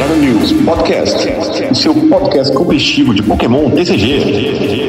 Dragon News Podcast, o seu podcast competitivo de Pokémon TCG.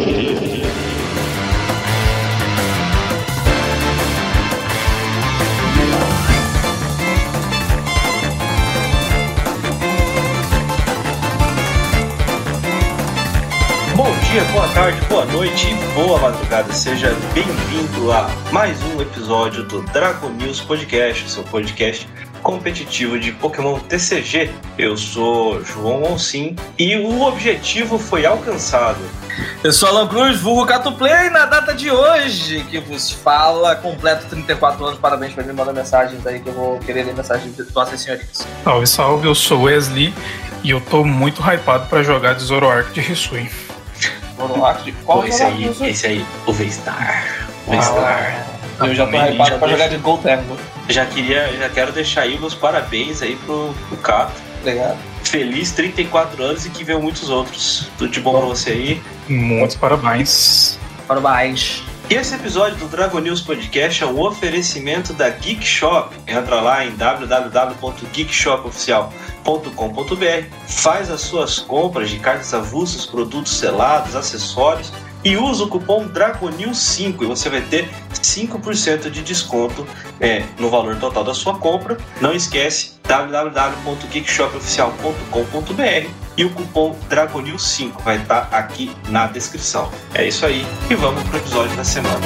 Boa tarde, boa noite e boa madrugada. Seja bem-vindo a mais um episódio do Dragon News Podcast, seu podcast competitivo de Pokémon TCG. Eu sou João Alcim e o objetivo foi alcançado. Eu sou Alan Cruz, vulgo Catuplay, na data de hoje que vos fala, completo 34 anos, parabéns pra mim, manda mensagens aí que eu vou querer ler mensagens de vossas senhoritas. Salve, salve, eu sou Wesley e eu tô muito hypado pra jogar de Zoroark de Hisui. Zoroark de qual Pô, esse aí, esse aí, o V-Star. V-Star. Eu já tô hypado pra jogar de Golterno, Já queria, já quero deixar aí meus parabéns aí pro, pro Cato. ligado? Feliz 34 anos e que venham muitos outros. Tudo de bom pra você aí. Muitos parabéns. Parabéns. E esse episódio do Dragon News Podcast é um oferecimento da Geek Shop. Entra lá em www.geekshopoficial.com.br, faz as suas compras de cartas avulsas, produtos selados, acessórios e usa o cupom DRAGONEWS5 e você vai ter 5% de desconto é, no valor total da sua compra. Não esquece www.geekshopoficial.com.br e o cupom DRAGONEWS5 vai estar aqui na descrição. É isso aí e vamos pro episódio da semana.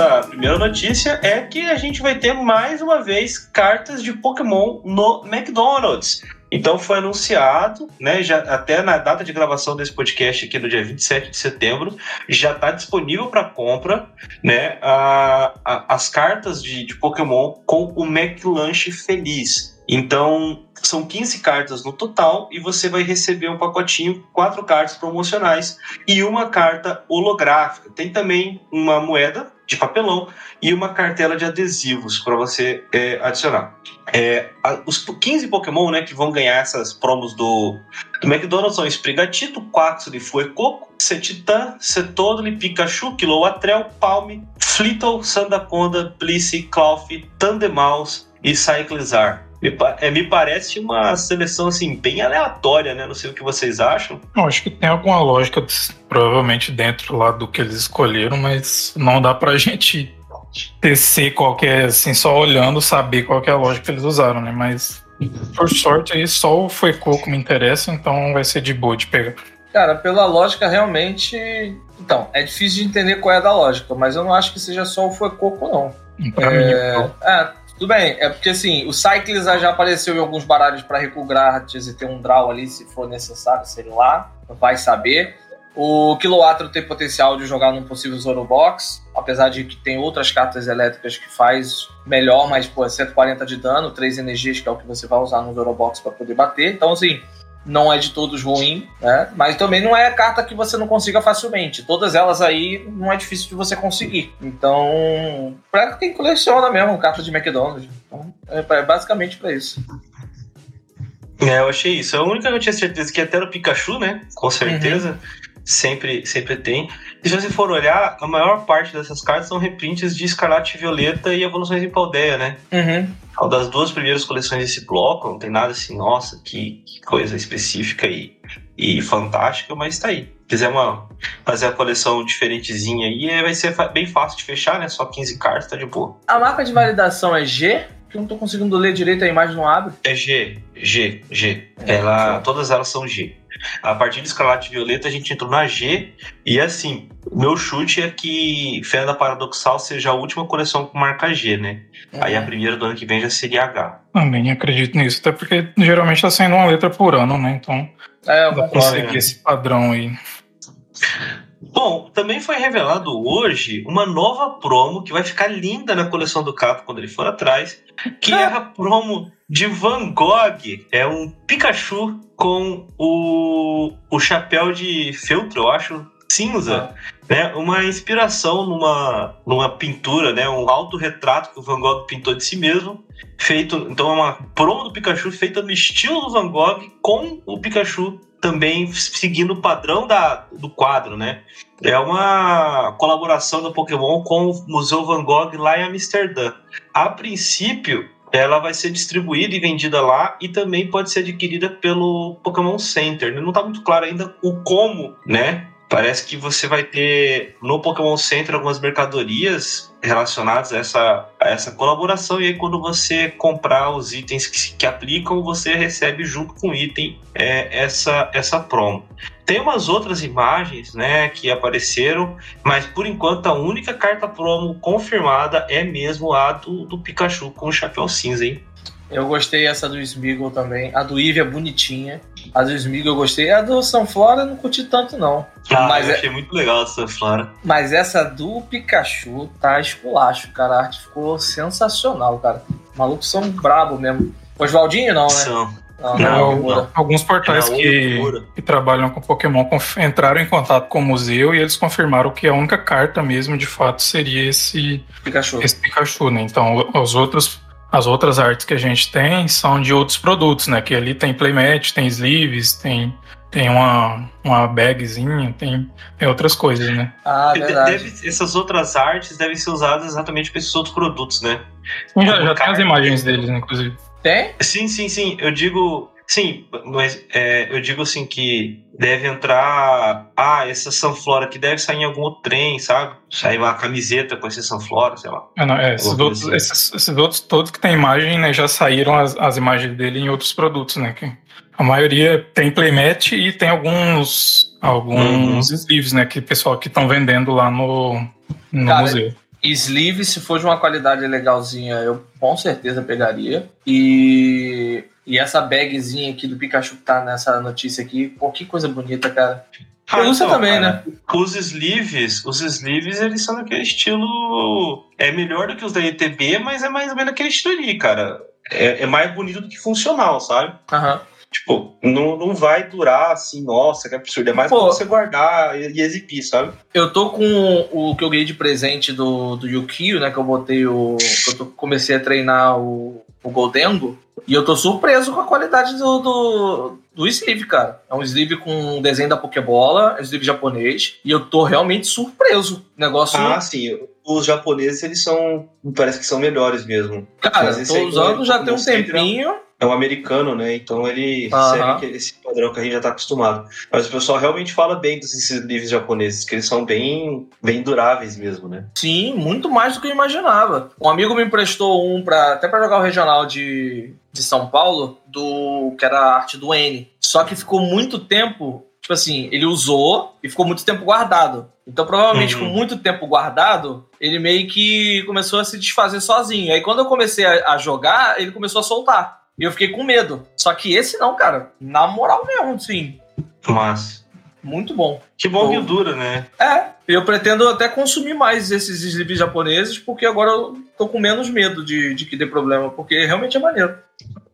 Nossa primeira notícia é que a gente vai ter mais uma vez cartas de Pokémon no McDonald's. Então foi anunciado, né, já até na data de gravação desse podcast aqui no dia 27 de setembro, já está disponível para compra, né, a- a- as cartas de, de Pokémon com o McLanche Feliz. Então são 15 cartas no total e você vai receber um pacotinho, quatro cartas promocionais e uma carta holográfica. Tem também uma moeda de papelão e uma cartela de adesivos para você é, adicionar. É, a- os 15 Pokémon né, que vão ganhar essas promos do, do McDonald's são Sprigatito, Quaxley, Fuecoco, Cetitã, Cetodli, Pikachu, Kiloatrel, Palme, Flittle, Sandaconda, Blissey, Clough, Tandemaus e Cyclizar. Me, pa- é, me parece uma seleção assim bem aleatória, né? Não sei o que vocês acham. Eu acho que tem alguma lógica, provavelmente dentro lá do que eles escolheram, mas não dá pra gente tecer qualquer, assim, só olhando, saber qual que é a lógica que eles usaram, né? Mas, por sorte, aí só o Fuecoco me interessa, então vai ser de boa de pegar. Cara, pela lógica, realmente. Então, é difícil de entender qual é a da lógica, mas eu não acho que seja só o Fuecoco, não. Pra mim, É, é, tudo bem. É porque assim, o Cycles já apareceu em alguns baralhos para recuo grátis e ter um draw ali se for necessário, sei lá. Vai saber. O Kiloatro tem potencial de jogar num possível Zoro Box, apesar de que tem outras cartas elétricas que faz melhor, mas pô, é 140 de dano, 3 energias, que é o que você vai usar no Zoro Box para poder bater. Então, assim, não é de todos ruim, né? Mas também não é carta que você não consiga facilmente. Todas elas aí não é difícil de você conseguir. Então, pra quem coleciona mesmo carta de McDonald's. Então, é é basicamente pra isso. É, eu achei isso. A única que eu tinha certeza que até era o Pikachu, né? Com certeza. Sempre, sempre tem. E se você for olhar, a maior parte dessas cartas são reprints de Escarlate Violeta e Evoluções em Paldeia, né? Uhum. Ao das duas primeiras coleções desse bloco, não tem nada assim, nossa, que, que coisa específica e, e fantástica, mas tá aí. Se quiser uma, fazer a coleção diferentezinha aí, é, vai ser bem fácil de fechar, né? Só 15 cartas, tá de boa. A marca de validação é G, que eu não tô conseguindo ler direito, a imagem não abre. É G, G, G. É, Ela, G. todas elas são G. A partir de Escarlate Violeta a gente entrou na G e assim, meu chute é que Fenda Paradoxal seja a última coleção com marca G, né? Aí a primeira do ano que vem já seria H. Também acredito nisso, até porque geralmente tá saindo uma letra por ano, né? Então É, eu dá pra seguir esse padrão aí. Bom, também foi revelado hoje uma nova promo que vai ficar linda na coleção do Capo quando ele for atrás, que é a promo de Van Gogh. É um Pikachu com o, o chapéu de feltro, eu acho, cinza, né? Uma inspiração numa, numa pintura, né? Um autorretrato que o Van Gogh pintou de si mesmo, feito, então é uma promo do Pikachu feita no estilo do Van Gogh com o Pikachu também seguindo o padrão da, do quadro, né? É uma colaboração do Pokémon com o Museu Van Gogh lá em Amsterdã. A princípio, ela vai ser distribuída e vendida lá e também pode ser adquirida pelo Pokémon Center. Não está muito claro ainda o como, né? Parece que você vai ter no Pokémon Center algumas mercadorias relacionadas a essa, a essa colaboração, e aí quando você comprar os itens que, que aplicam, você recebe junto com o item é, essa, essa promo. Tem umas outras imagens né, que apareceram, mas por enquanto a única carta promo confirmada é mesmo a do, do Pikachu com o chapéu cinza, hein? Eu gostei essa do Smeagol também. A do Eve é bonitinha. A do Smeagol eu gostei. A do Sunflora eu não curti tanto, não. Ah, mas eu é... achei muito legal a Sunflora. Mas essa do Pikachu tá esculacho, cara. A arte ficou sensacional, cara. Os malucos são brabo mesmo. Oswaldinho não, né? São. Não, não, não, Alguns portais que, que, trabalham com Pokémon entraram em contato com o museu e eles confirmaram que a única carta mesmo, de fato, seria esse Pikachu. Esse Pikachu, né? Então, os outros as outras artes que a gente tem são de outros produtos, né? Que ali tem playmat, tem sleeves, tem, tem uma, uma bagzinha, tem, tem outras coisas, né? Ah, verdade. Deve, essas outras artes devem ser usadas exatamente para esses outros produtos, né? Já, já tem as imagens deles, inclusive. Tem? Sim, sim, sim. Eu digo Sim, mas é, eu digo assim que deve entrar. Ah, essa Sunflora que deve sair em algum outro trem, sabe? Sair uma camiseta com essa Sunflora, sei lá. Ah, não, é, esses, outros, assim. esses, esses, outros todos que tem imagem, né, já saíram as, as imagens dele em outros produtos, né? Que a maioria tem playmat e tem alguns alguns uhum. sleeves, né? Que pessoal que estão vendendo lá no, no Cara, museu. Sleeve, se for de uma qualidade legalzinha, eu com certeza pegaria. E e essa bagzinha aqui do Pikachu que tá nessa notícia aqui, pô, que coisa bonita, cara. Ah, então, também, cara, né? Os sleeves, os sleeves, eles são daquele estilo. É melhor do que os da ETB, mas é mais ou menos aquele estilo ali, cara. É, é mais bonito do que funcional, sabe? Aham. Uhum. Tipo, não, não vai durar assim, nossa, que absurdo. É mais Pô, pra você guardar e, e, exibir, sabe? Eu tô com o que eu ganhei de presente do, do Yukio, né? Que eu botei o. Que eu tô, comecei a treinar o, o Goldengo. E eu tô surpreso com a qualidade do, do, do sleeve, cara. É um sleeve com um desenho da Pokébola, é um sleeve japonês. E eu tô realmente surpreso. Negócio. Ah, sim. Os japoneses, eles são. Parece que são melhores mesmo. Cara, tô usando já tem um tempinho é um americano, né? Então ele uhum. segue esse padrão que a gente já está acostumado. Mas o pessoal realmente fala bem desses livros japoneses, que eles são bem, bem duráveis mesmo, né? Sim, muito mais do que eu imaginava. Um amigo me emprestou um para até para jogar o regional de, de São Paulo, do que era a arte do N. Só que ficou muito tempo, tipo assim, ele usou e ficou muito tempo guardado. Então, provavelmente, uhum. com muito tempo guardado, ele meio que começou a se desfazer sozinho. Aí, quando eu comecei a, a jogar, ele começou a soltar. E eu fiquei com medo. Só que esse não, cara. Na moral mesmo, sim. Mas. Muito bom. Que bom que dura, né? É. Eu pretendo até consumir mais esses slips japoneses, porque agora eu tô com menos medo de, de que dê problema, porque realmente é maneiro.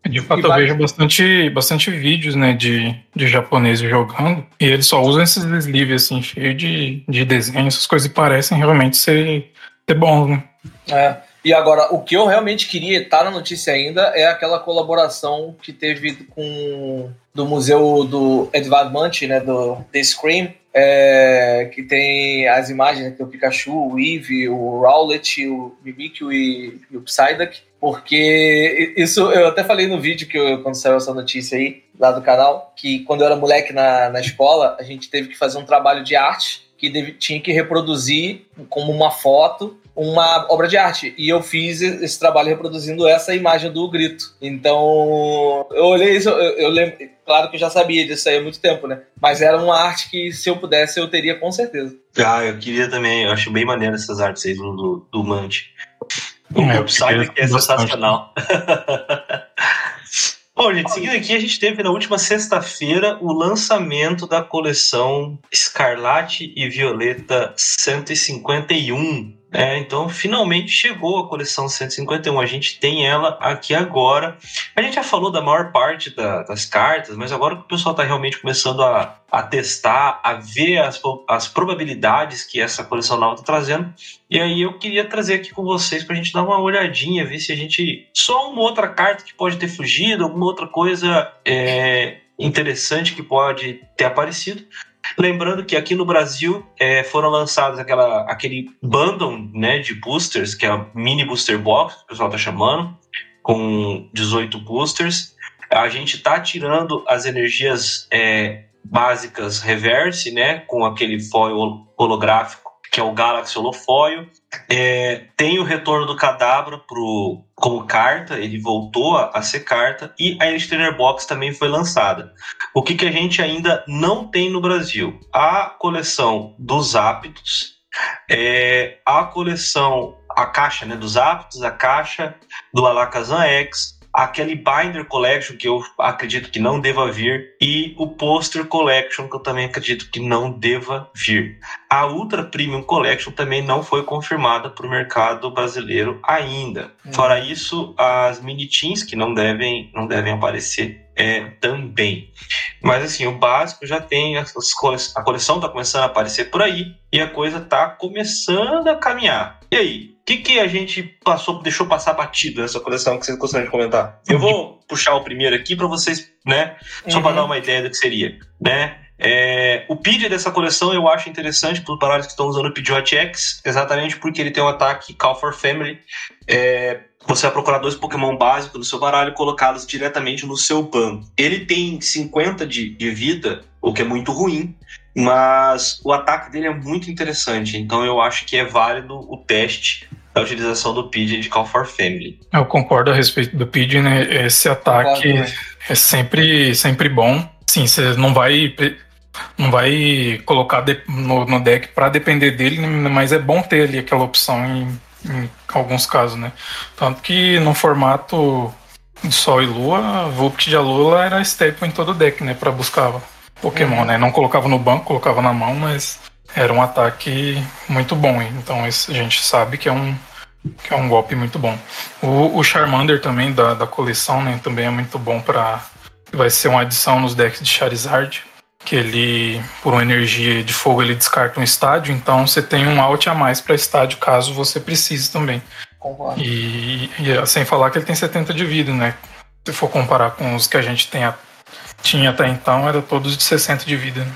De fato, eu vejo bastante, bastante vídeos, né, de, de japoneses jogando, e eles só usam esses sleeves, assim, cheios de, de desenho, essas coisas, e parecem realmente ser, ser bons, né? É. E agora, o que eu realmente queria estar na notícia ainda é aquela colaboração que teve com do museu do Edvard Munch, né, do The Scream, é, que tem as imagens, né, o Pikachu, o Eevee, o Rowlet, o Mimikyu e, e, o Psyduck, porque isso eu até falei no vídeo que eu, quando saiu essa notícia aí, lá do canal, que quando eu era moleque na, na escola, a gente teve que fazer um trabalho de arte que deve, tinha que reproduzir como uma foto uma obra de arte. E eu fiz esse trabalho reproduzindo essa imagem do grito. Então, eu olhei isso, eu, eu lembro, claro que eu já sabia disso aí há muito tempo, né? Mas era uma arte que, se eu pudesse, eu teria com certeza. Ah, eu queria também. Eu acho bem maneiro essas artes aí do, do, do Mante. O é, website é sensacional. Bom, gente, seguindo aqui, a gente teve na última sexta-feira o lançamento da coleção Escarlate e Violeta 151 É, então finalmente chegou a coleção 151. A gente tem ela aqui agora. A gente já falou da maior parte da, das cartas, mas agora que o pessoal está realmente começando a, a testar, a ver as, as probabilidades que essa coleção nova está trazendo. E aí eu queria trazer aqui com vocês para a gente dar uma olhadinha, ver se a gente. Só uma outra carta que pode ter fugido, alguma outra coisa é, interessante que pode ter aparecido. Lembrando que aqui no Brasil é, foram lançados aquela, aquele bundle né, de boosters, que é a mini booster box, que o pessoal está chamando, com 18 boosters. A gente está tirando as energias é, básicas reverse, né, com aquele foil holográfico, que é o Galaxy Holofoil. É, tem o retorno do Cadabra pro, como carta, ele voltou a, a, ser carta, e a Trainer Box também foi lançada. O que, que a gente ainda não tem no Brasil? A coleção dos Aptos, é, a coleção, a caixa né, dos Aptos, a caixa do Alakazam X, aquele Binder Collection que eu acredito que não deva vir e o Poster Collection que eu também acredito que não deva vir. A Ultra Premium Collection também não foi confirmada para o mercado brasileiro ainda. Hum. Fora isso, as mini teams que não devem não devem aparecer é, também. Mas assim, o básico já tem, as, a coleção está começando a aparecer por aí e a coisa está começando a caminhar. E aí, o que, que a gente passou, deixou passar batido nessa coleção que vocês gostariam de comentar? Eu vou puxar o primeiro aqui para vocês, né? Só uhum. para dar uma ideia do que seria, né? É, o PID dessa coleção eu acho interessante para os baralhos que estão usando o Pidgeot X, exatamente porque ele tem um ataque Call for Family. É, você vai procurar dois Pokémon básicos no seu baralho e colocá-los diretamente no seu banco. Ele tem 50 de, de vida, o que é muito ruim, mas o ataque dele é muito interessante. Então eu acho que é válido o teste da utilização do PID de Call for Family. Eu concordo a respeito do PID, né? Esse ataque concordo, é sempre, sempre bom. Sim, você não vai não vai colocar no, no deck para depender dele, mas é bom ter ali aquela opção em em alguns casos, né? Tanto que no formato de Sol e Lua, Vulpt de Alula era staple em todo o deck, né? Pra buscar Pokémon, uhum. né? Não colocava no banco, colocava na mão, mas era um ataque muito bom. Então a gente sabe que é um, que é um golpe muito bom. O, o Charmander também da, da coleção, né? Também é muito bom para Vai ser uma adição nos decks de Charizard que ele, por uma energia de fogo, ele descarta um estádio, então você tem um out a mais para estádio caso você precise também. E, e, sem falar que ele tem 70 de vida, né? Se for comparar com os que a gente tem tinha até então, era todos de 60 de vida. Né?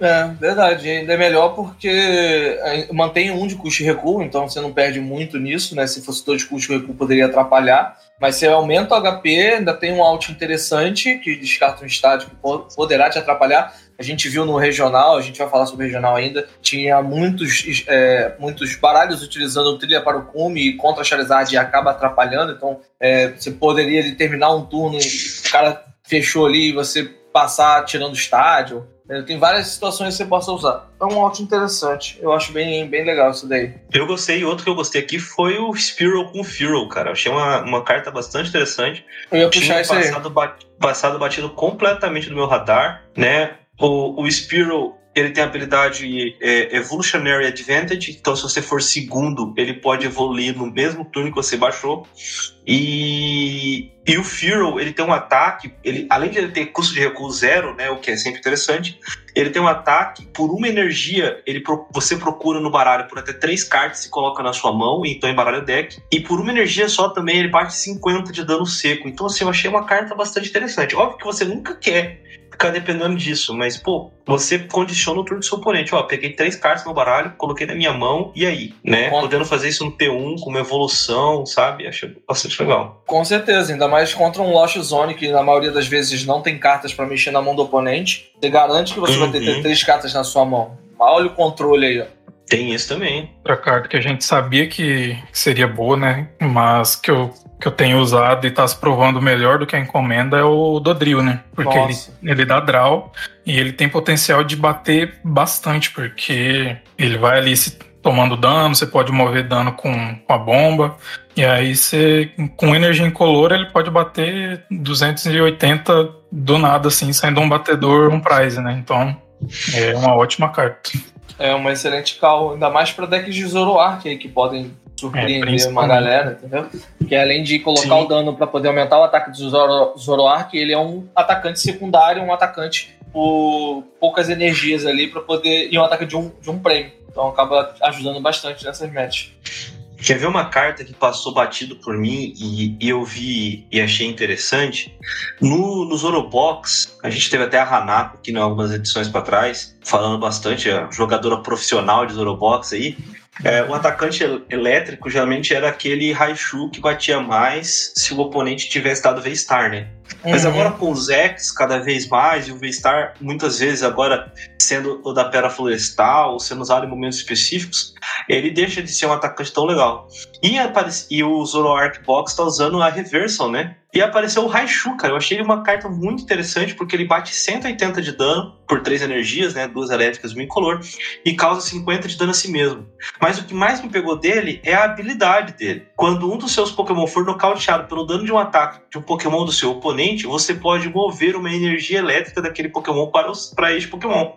É, verdade. Ainda é melhor porque é, mantém um de custo e recuo, então você não perde muito nisso, né? Se fosse dois de custo e recuo, poderia atrapalhar. Mas você aumenta o HP, ainda tem um out interessante, que descarta um estádio que poderá te atrapalhar. A gente viu no regional, a gente vai falar sobre o regional ainda, tinha muitos, é, muitos baralhos utilizando trilha para o cume contra a Charizard e acaba atrapalhando. Então é, você poderia terminar um turno e o cara fechou ali e você passar tirando estádio. É, tem várias situações que você possa usar. É um out interessante. Eu acho bem, bem legal isso daí. Eu gostei, e outro que eu gostei aqui foi o Spiral com Fearow, cara. Eu achei uma, uma carta bastante interessante. Eu ia puxar isso passado, aí. Bat, passado batido completamente no meu radar, né? O, o Spiral ele tem a habilidade é, Evolutionary Advantage, então se você for segundo, ele pode evoluir no mesmo turno que você baixou. E, e o Fearow, ele tem um ataque, ele, além de ele ter custo de recuo zero, né, o que é sempre interessante, ele tem um ataque por uma energia, ele você procura no baralho por até três cartas e coloca na sua mão, então embaralha o deck, e por uma energia só também ele bate 50 de dano seco. Então assim, eu achei uma carta bastante interessante. Óbvio que você nunca quer ficar dependendo disso. Mas, pô, você condiciona o turno do seu oponente. Ó, peguei três cartas no baralho, coloquei na minha mão, e aí? Né? Podendo fazer isso no T1 com uma evolução, sabe? Acho bastante legal. Com certeza, ainda mais contra um Lost Zone, que na maioria das vezes não tem cartas para mexer na mão do oponente. Você garante que você uhum. vai ter, ter três cartas na sua mão. Olha o controle aí, ó. Tem isso também. Outra carta que a gente sabia que seria boa, né? Mas que eu que eu tenho usado e está se provando melhor do que a encomenda é o Dodril, né? Porque ele, ele dá draw e ele tem potencial de bater bastante, porque ele vai ali se tomando dano, você pode mover dano com, com a bomba, e aí você, com energia incolor, ele pode bater 280 do nada, assim, sendo um batedor, um prize, né? Então, é uma ótima carta. É uma excelente call, ainda mais para decks de Zoroark aí que podem surpreender é, uma galera, entendeu? Que além de colocar Sim. o dano para poder aumentar o ataque do Zoro, Zoroark, ele é um atacante secundário, um atacante por poucas energias ali para poder e um ataque de um, de um prêmio. Então acaba ajudando bastante nessas matches. Quer ver uma carta que passou batido por mim e, e eu vi e achei interessante? No, no Zorobox, a gente teve até a Hanako aqui em algumas edições para trás, falando bastante, a jogadora profissional de Zorobox aí. É, o atacante elétrico geralmente era aquele Raichu que batia mais se o oponente tivesse dado V-Star, né? Mas uhum. agora com os X cada vez mais, e o V-Star muitas vezes agora sendo o da Pera Florestal, sendo usado em momentos específicos, ele deixa de ser um atacante tão legal. E, e o Zoroark Box está usando a Reversal, né? E apareceu o Raichu, cara. Eu achei uma carta muito interessante porque ele bate 180 de dano por três energias, né? Duas elétricas e uma incolor, e causa 50 de dano a si mesmo. Mas o que mais me pegou dele é a habilidade dele. Quando um dos seus Pokémon for nocauteado pelo dano de um ataque de um Pokémon do seu oponente, você pode mover uma energia elétrica daquele Pokémon para, os, para este Pokémon.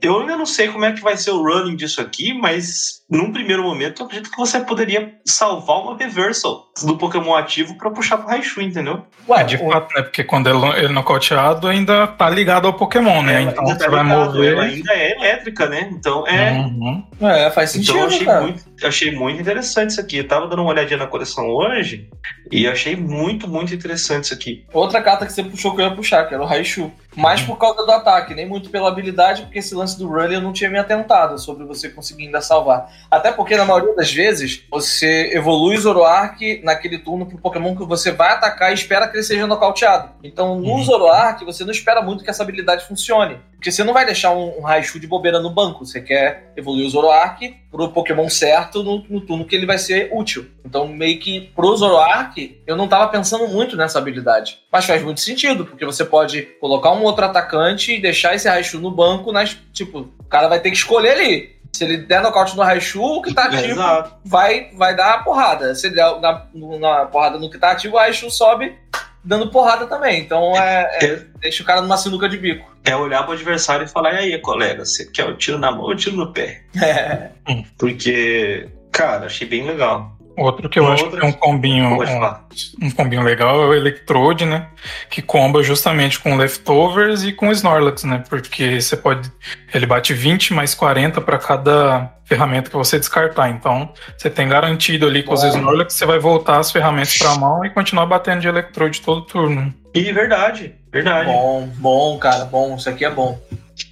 Eu ainda não sei como é que vai ser o running disso aqui, mas num primeiro momento eu acredito que você poderia salvar uma reversal do Pokémon ativo para puxar pro Raichu, entendeu? Ué, de fato, é porque quando ele, ele nocauteado ainda tá ligado ao Pokémon, né? então você tá vai mover. Ela ainda é elétrica, né? Então é. Uhum. É, faz sentido. Então eu achei, cara. muito, achei muito interessante isso aqui. Eu tava dando uma olhadinha na coleção hoje e achei muito, muito interessante isso aqui. Outra carta que você puxou que eu ia puxar, que era o Raichu. Mais por causa do ataque, nem muito pela habilidade, porque esse lance do run eu não tinha me atentado sobre você conseguir ainda salvar. Até porque, na maioria das vezes, você evolui o Zoroark naquele turno pro Pokémon que você vai atacar e espera que ele seja nocauteado. Então, no uhum. Zoroark, você não espera muito que essa habilidade funcione. Porque você não vai deixar um, um Raichu de bobeira no banco. Você quer evoluir o Zoroark pro Pokémon certo no, no, turno que ele vai ser útil. Então, meio que pro Zoroark, eu não tava pensando muito nessa habilidade. Mas faz muito sentido, porque você pode colocar um outro atacante e deixar esse Raichu no banco, nas, tipo, o cara vai ter que escolher ali. Se ele der nocaute no Raichu, o que tá ativo é, vai, vai dar a porrada. Se ele der na, na porrada no que tá ativo, o Raichu sobe dando porrada também. Então é, é, deixa o cara numa sinuca de bico. É olhar pro adversário e falar, e aí, colega, você quer o tiro na mão ou o tiro no pé? É. Porque, cara, achei bem legal. Outro que eu acho que é um combinho, um, um, combinho legal é o Electrode, né? Que comba justamente com Leftovers e com Snorlax, né? Porque você pode. Ele bate 20 mais 40 para cada ferramenta que você descartar. Então, você tem garantido ali com os Snorlax, você vai voltar as ferramentas para a mão e continuar batendo de Electrode todo turno. E verdade, verdade. Bom, bom, cara, bom. Isso aqui é bom.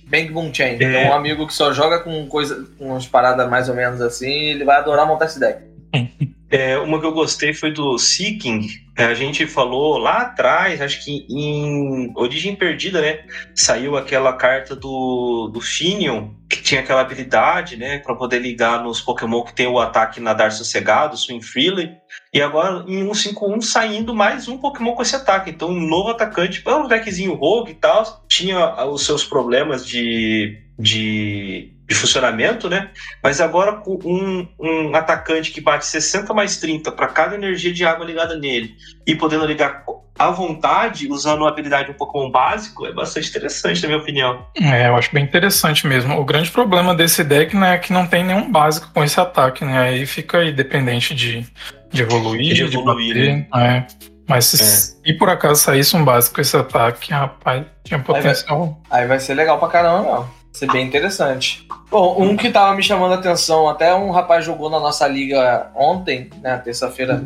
Bang Boom Chain. É. Então, um amigo que só joga com coisa, com umas paradas mais ou menos assim, ele vai adorar montar esse deck. É, uma que eu gostei foi do Seeking. É, a gente falou lá atrás, acho que em Origem Perdida, né? Saiu aquela carta do, do Finion, que tinha aquela habilidade, né? Para poder ligar nos Pokémon que tem o ataque nadar sossegado, Swing Freely. E agora em 151 saindo mais um Pokémon com esse ataque. Então, um novo atacante, um deckzinho rogue e tal. Tinha os seus problemas de. de de funcionamento, né? Mas agora com um, um atacante que bate 60 mais 30 para cada energia de água ligada nele e podendo ligar à vontade, usando uma habilidade um Pokémon básico, é bastante interessante, na minha opinião. É, eu acho bem interessante mesmo. O grande problema desse deck né, é que não tem nenhum básico com esse ataque, né? Aí fica aí dependente de, de evoluir, de, evoluir, de bater, né? É. Mas se, é. se por acaso saísse um básico com esse ataque, rapaz, tinha potencial. Aí vai, aí vai ser legal pra caramba, não ser bem interessante. Bom, um que tava me chamando a atenção, até um rapaz jogou na nossa liga ontem, né, terça-feira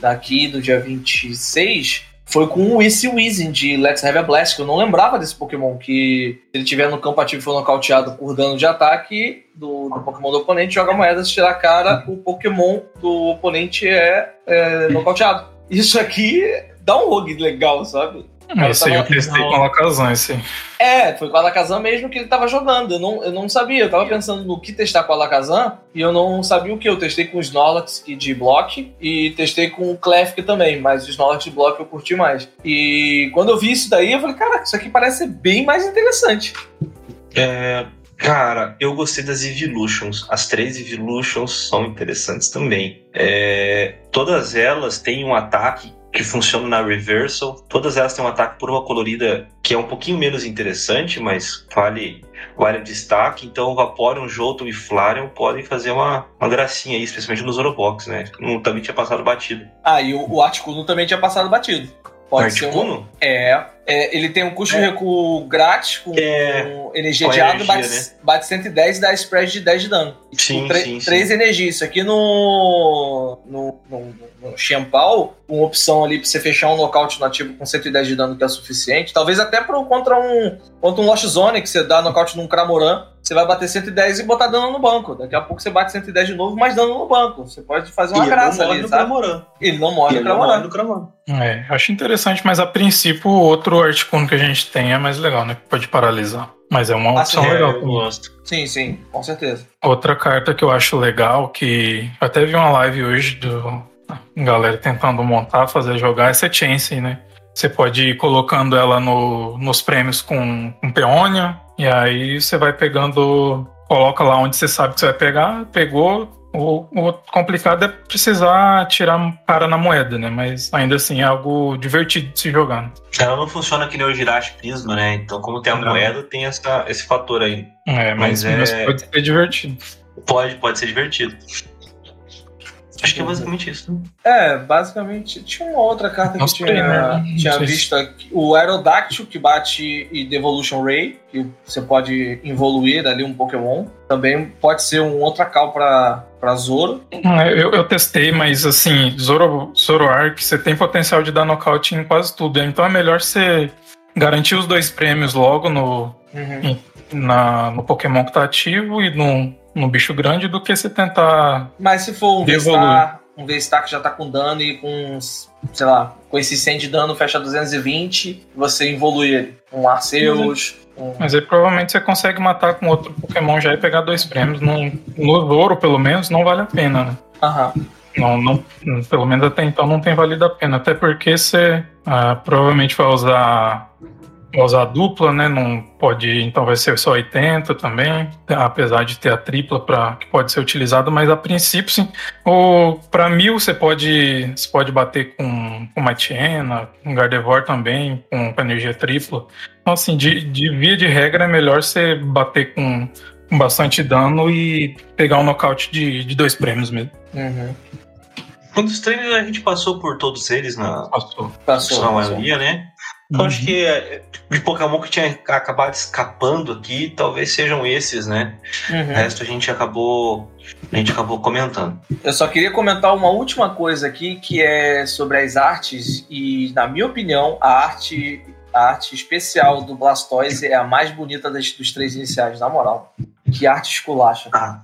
daqui, do dia 26, foi com o Issy Weezing de Let's Have a Blast, que eu não lembrava desse Pokémon, que se ele tiver no campo ativo e for nocauteado por dano de ataque do, do Pokémon do oponente, joga moedas, tira a cara, o Pokémon do oponente é, é nocauteado. Isso aqui dá um rogue legal, sabe? Esse aí eu testei com a Alakazam, esse. É, foi com a Alakazam mesmo que ele tava jogando. Eu não, eu não sabia, eu tava pensando no que testar com a Alakazam e eu não sabia o que. Eu testei com o Snorlax de block e testei com o Klefki também, mas o Snorlax de block eu curti mais. E quando eu vi isso daí, eu falei, cara, isso aqui parece ser bem mais interessante. É, Cara, eu gostei das Evolutions. As três Evolutions são interessantes também. É, todas elas têm um ataque que funciona na Reversal. Todas elas têm um ataque por uma colorida que é um pouquinho menos interessante, mas vale, vale destaque. Então, Vaporeon, Jolteon e Flareon podem fazer uma, uma gracinha aí, especialmente no Zorobox, né? Não, também tinha passado batido. Ah, e o, o Articuno também tinha passado batido. Pode ser um, é, é, ele tem um custo de recuo grátis com É, energia com de água, bate, né? bate 110 e dá spread de 10 de dano. Tipo, Sim, tre- sim, sim. Três energias. Isso aqui no, no, no, no uma opção ali pra você fechar um nocaute nativo com 110 de dano que é suficiente. Talvez até pro, contra um contra um Lost Zone, que você dá nocaute num Cramoran, você vai bater 110 e botar dano no banco. Daqui a pouco você bate 110 de novo, mais dano no banco. Você pode fazer uma E graça não morre ali, no sabe? Cramoran. Ele não morre E no ele não morre Cramoran. no Cramoran. É, acho interessante, mas a princípio o outro Articuno que a gente tem é mais legal, né? Pode paralisar. Mas é uma Ah, opção sim, É, legal. eu também. gosto. Sim, sim, com certeza. Outra carta que eu acho legal, que até vi uma live hoje do galera tentando montar, fazer jogar, essa é Chansey, né? Você pode ir colocando ela no- nos prêmios com, com peônia, e aí você vai pegando, coloca lá onde você sabe que você vai pegar, pegou. O, o complicado é precisar tirar cara na moeda, né? Mas ainda assim é algo divertido de se jogar. né? Ela não funciona que nem o Jirachi Prisma, né? Então, como tem a Não. moeda, tem essa, esse fator aí. É, mas, Mas mas é- pode ser divertido. Pode, pode ser divertido. Acho que é basicamente isso. né? É, basicamente. Tinha uma outra carta que Nossa, tinha, né? Não tinha sei se- visto aqui. O Aerodactyl, que bate e Devolution Ray, que você pode evoluir ali um Pokémon. Também pode ser um outra cal pra, pra Zoro. É, Eu, eu testei, mas assim, Zoro, Zoroark, você tem potencial de dar nocaute em quase tudo. Então é melhor você garantir os dois prêmios logo no, Uhum. na- no Pokémon que tá ativo e no, no bicho grande do que você tentar. Mas se for um. V-Star, um V-Star que já tá com dano e com, sei lá, com esse 100 de dano fecha 220, você evolui ele. Um Arceus, um... Mas aí provavelmente você consegue matar com outro Pokémon já e pegar dois prêmios. No, no Zoro, pelo menos, não vale a pena, né? Aham. Não, não, pelo menos até então não tem valido a pena. Até porque você ah, provavelmente vai usar, usar a dupla, né? Não pode, então vai ser só 80 também, apesar de ter a tripla para que pode ser utilizada, mas a princípio sim. O para mil você pode, você pode bater com com uma Tiena, com Gardevoir também, com, com energia tripla. Então assim, de, de via de regra é melhor você bater com, com bastante dano e pegar um nocaute de, de dois prêmios mesmo. Uhum. Um dos treinos a gente passou por todos eles na, Passou. Passou. na passou. maioria, né? Então Uhum. acho que é, de Pokémon que tinha acabado escapando aqui, talvez sejam esses, né? O Uhum. resto a gente acabou. A gente acabou comentando. Eu só queria comentar uma última coisa aqui, que é sobre as artes, e na minha opinião, a arte, a arte especial do Blastoise é a mais bonita das, dos três iniciais, na moral. Que arte esculacha. Ah,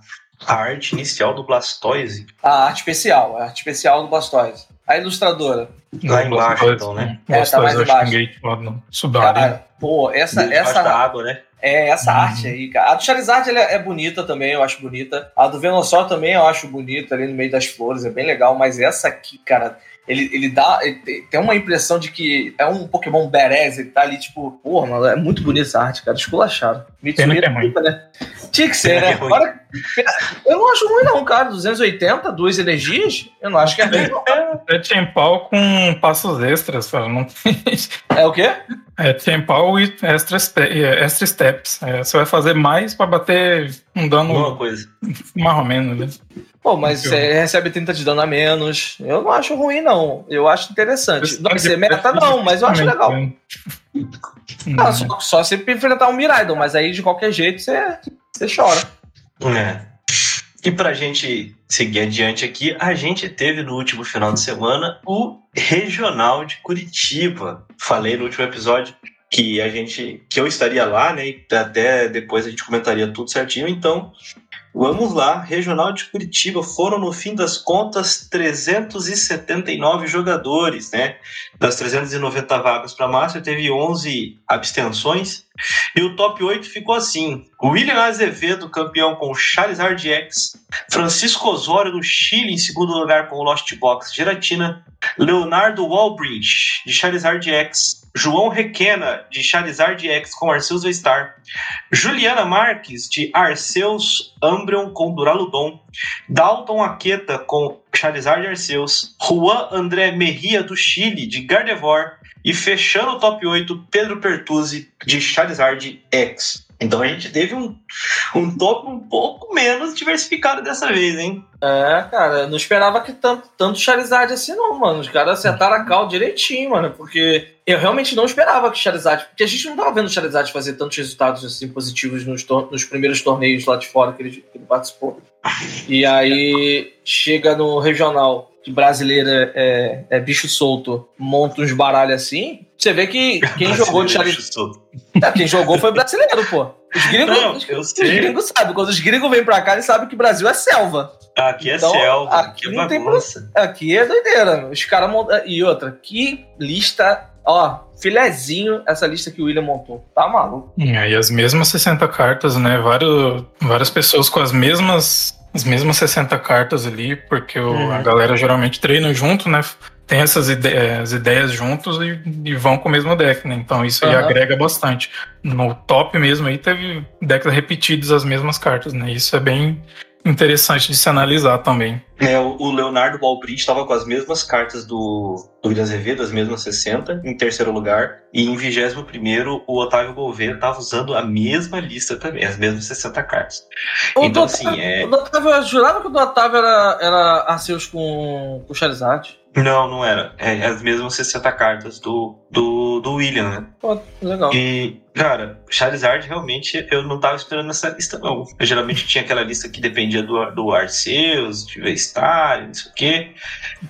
a arte inicial do Blastoise. A arte especial, a arte especial do Blastoise. A ilustradora. Lá embaixo, então, né? É, tá mais embaixo. Gate lá no. Cara, pô, essa, essa, da água, né? É, essa Uhum. arte aí, cara. A do Charizard ela é bonita também, eu acho bonita. A do Venusaur também eu acho bonita, ali no meio das flores, é bem legal. Mas essa aqui, cara, ele, ele dá. Ele tem- uma impressão de que é um Pokémon badass, ele tá ali, tipo, porra, mano, é muito bonita essa arte, cara. Esculachado. Pena que é bonita, né? Tinha que ser, né? que é. Agora, eu não acho ruim, não, cara. 280, duas energias, eu não acho que é ruim, não. É Tempal com passos extras, cara. Não... É o quê? é Tempal e extra, ste- é, extra steps. É, você vai fazer mais pra bater um dano Alguma coisa. mais ou menos, né? Pô, mas você recebe 30 de dano a menos. Eu não acho ruim, não. Eu acho interessante. Não vai ser meta, não, mas eu acho legal. Hum. Ah, só, só se enfrentar um Miraidon, mas aí de qualquer jeito você, você chora. É. E pra gente seguir adiante aqui, a gente teve no último final de semana o Regional de Curitiba. Falei no último episódio que a gente que eu estaria lá, né? E até depois a gente comentaria tudo certinho. Então, vamos lá. Regional de Curitiba foram no fim das contas 379 jogadores, né? Das 390 vagas para Master, teve 11 abstenções. E o top 8 ficou assim: William Azevedo, campeão com Charizard X, Francisco Osório do Chile em segundo lugar com o Lost Box Giratina, Leonardo Walbridge de Charizard X, João Requena, de Charizard X com Arceus V-Star. Juliana Marques, de Arceus Umbreon com Duraludon. Dalton Aqueta, com Charizard Arceus. Juan André Merria, do Chile, de Gardevoir. E fechando o top 8, Pedro Pertuzzi, de Charizard X. Então a gente teve um, um top um pouco menos diversificado dessa vez, hein? É, cara, eu não esperava que tanto, tanto Charizard assim, não, mano. Os caras acertaram a cal direitinho, mano. Porque eu realmente não esperava que Charizard. Porque a gente não tava vendo Charizard fazer tantos resultados assim positivos nos, nos primeiros torneios lá de fora que ele, que ele participou. E aí chega no regional que brasileira é, é, bicho solto, monta uns baralhos assim, você vê que quem jogou de Charizard. É, quem jogou foi brasileiro, pô. Os gringos, não, os, os gringos sabem. Quando os gringos vêm pra cá, eles sabem que o Brasil é selva. Aqui é então, selva. Aqui não tem Aqui é doideira. Os caras montam. E outra, que lista. Ó, filezinho essa lista que o William montou. Tá maluco. É, e as mesmas 60 cartas, né? Vários, várias pessoas com as mesmas as mesmas 60 cartas ali, porque o, uhum. a galera geralmente treina junto, né? Tem essas ideias, ideias juntos e, e, vão com o mesmo deck, né? Então isso aí uhum. agrega bastante. No top mesmo aí teve decks repetidos as mesmas cartas, né? Isso é bem interessante de se analisar também. É, o Leonardo Balbrit estava com as mesmas cartas do, do William Azevedo, as mesmas 60, em terceiro lugar. E em 21 o Otávio Gouveia estava usando a mesma lista também, as mesmas 60 cartas. O então, assim, é. O Otávio, eu jurava que o do Otávio era, era Arceus com, com Charizard. Não, não era. É as mesmas 60 cartas do, do, do William, né? Pô, legal. E, cara, Charizard realmente eu não tava esperando essa lista, não. Eu geralmente tinha aquela lista que dependia do, do Arceus, de V-Star, não sei o quê.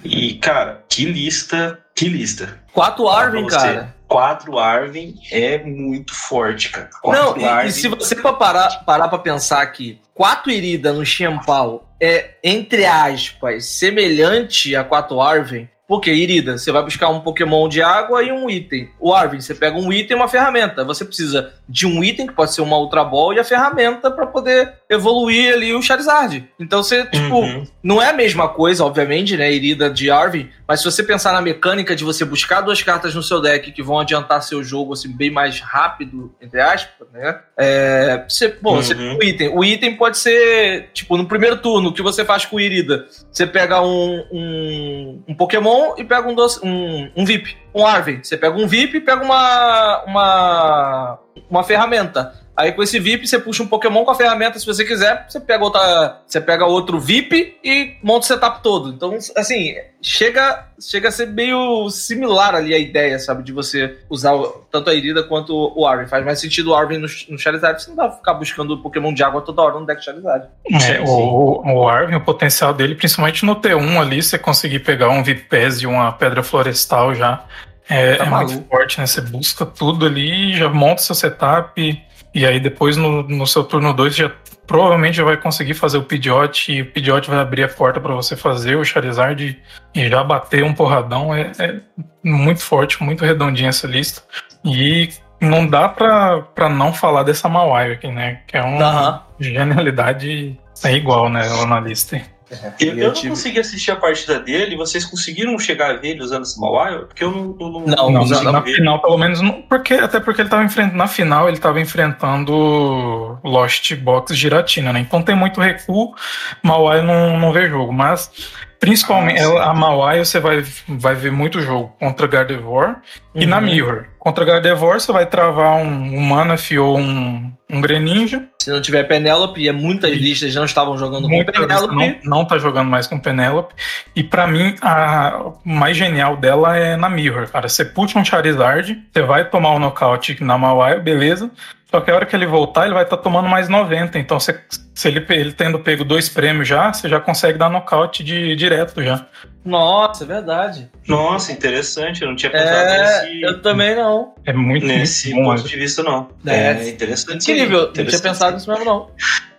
E, cara, que lista, que lista. Quatro Arvin, cara. Quatro Arvin é muito forte, cara. Quatro não, e, e, se você for parar, parar pra pensar que quatro Irida no Xianpao é, entre aspas, semelhante a 4 Arven, porque, Irida, você vai buscar um Pokémon de água e um item. O Arvin, você pega um item e uma ferramenta. Você precisa de um item, que pode ser uma Ultra Ball, e a ferramenta para poder evoluir ali o Charizard. Então você, tipo, uhum. não é a mesma coisa, obviamente, né, Irida de Arvin, mas se você pensar na mecânica de você buscar duas cartas no seu deck que vão adiantar seu jogo assim, bem mais rápido, entre aspas, né? É, você, bom, uhum. você o item. O item pode ser, tipo, no primeiro turno, o que você faz com o Irida? Você pega um, um, um Pokémon e pega um, doce, um, um VIP, um Arvin. Você pega um VIP e pega uma, uma, uma ferramenta. Aí com esse VIP você puxa um Pokémon com a ferramenta, se você quiser, você pega outra, você pega outro VIP e monta o setup todo. Então, assim, chega, chega a ser meio similar ali a ideia, sabe, de você usar tanto a Irida quanto o Arvin. Faz mais sentido o Arvin no, no Charizard, você não vai ficar buscando Pokémon de água toda hora no deck Charizard. É, o, o Arvin, o potencial dele, principalmente no T1 ali, você conseguir pegar um VIP Pass e uma Pedra Florestal já é, tá é muito forte, né? Você busca tudo ali, já monta seu setup e aí depois no, no seu turno 2 já provavelmente já vai conseguir fazer o Pidgeot e o Pidgeot vai abrir a porta para você fazer o Charizard e já bater um porradão. É, é muito forte, muito redondinha essa lista. E não dá pra, não falar dessa Mawai aqui, né? Que é uma uhum. genialidade é igual, né? Na lista. É, eu, eu, não consegui assistir a partida dele. Vocês conseguiram chegar a ver ele usando esse Mawile? Porque eu não. Não, não, não, não na ver. final, pelo menos. Não, porque, até porque ele estava enfrentando. Na final, ele estava enfrentando Lost Box Giratina, né? Então tem muito recuo. Mawile não, não vê jogo. Mas Principalmente, ah, a Mawai você vai, vai ver muito jogo contra Gardevoir uhum. e na Mirror. Contra Gardevoir você vai travar um, um Manaphy ou um, um Greninja. Se não tiver Penelope, e muitas listas não estavam jogando Muita com Penelope. Não, não tá jogando mais com Penelope. E para mim, a mais genial dela é na Mirror, cara. Você puxa um Charizard, você vai tomar o um nocaute na Mawai, beleza. Só que a hora que ele voltar, ele vai estar tá tomando mais 90. Então, se, se ele, ele tendo pego dois prêmios já, você já consegue dar nocaute de, direto já. Nossa, é verdade. Nossa, interessante. Eu não tinha pensado é, nesse. Eu também não. É muito Nesse ponto de vista, não. É, é interessante. Incrível. Interessante. Não tinha pensado nisso mesmo, não.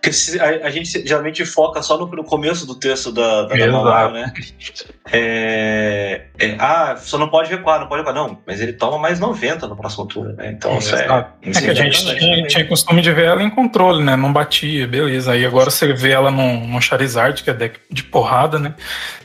Porque a, a, gente geralmente foca só no, no começo do texto da, da, da né? É, é, ah, só não pode recuar, não pode recuar. Não, mas ele toma mais 90 no próximo turno, né? Então, é, isso é, é que a gente tinha, tinha, costume de ver ela em controle, né? Não batia, beleza. Aí agora você vê ela num, num Charizard, que é deck de porrada, né?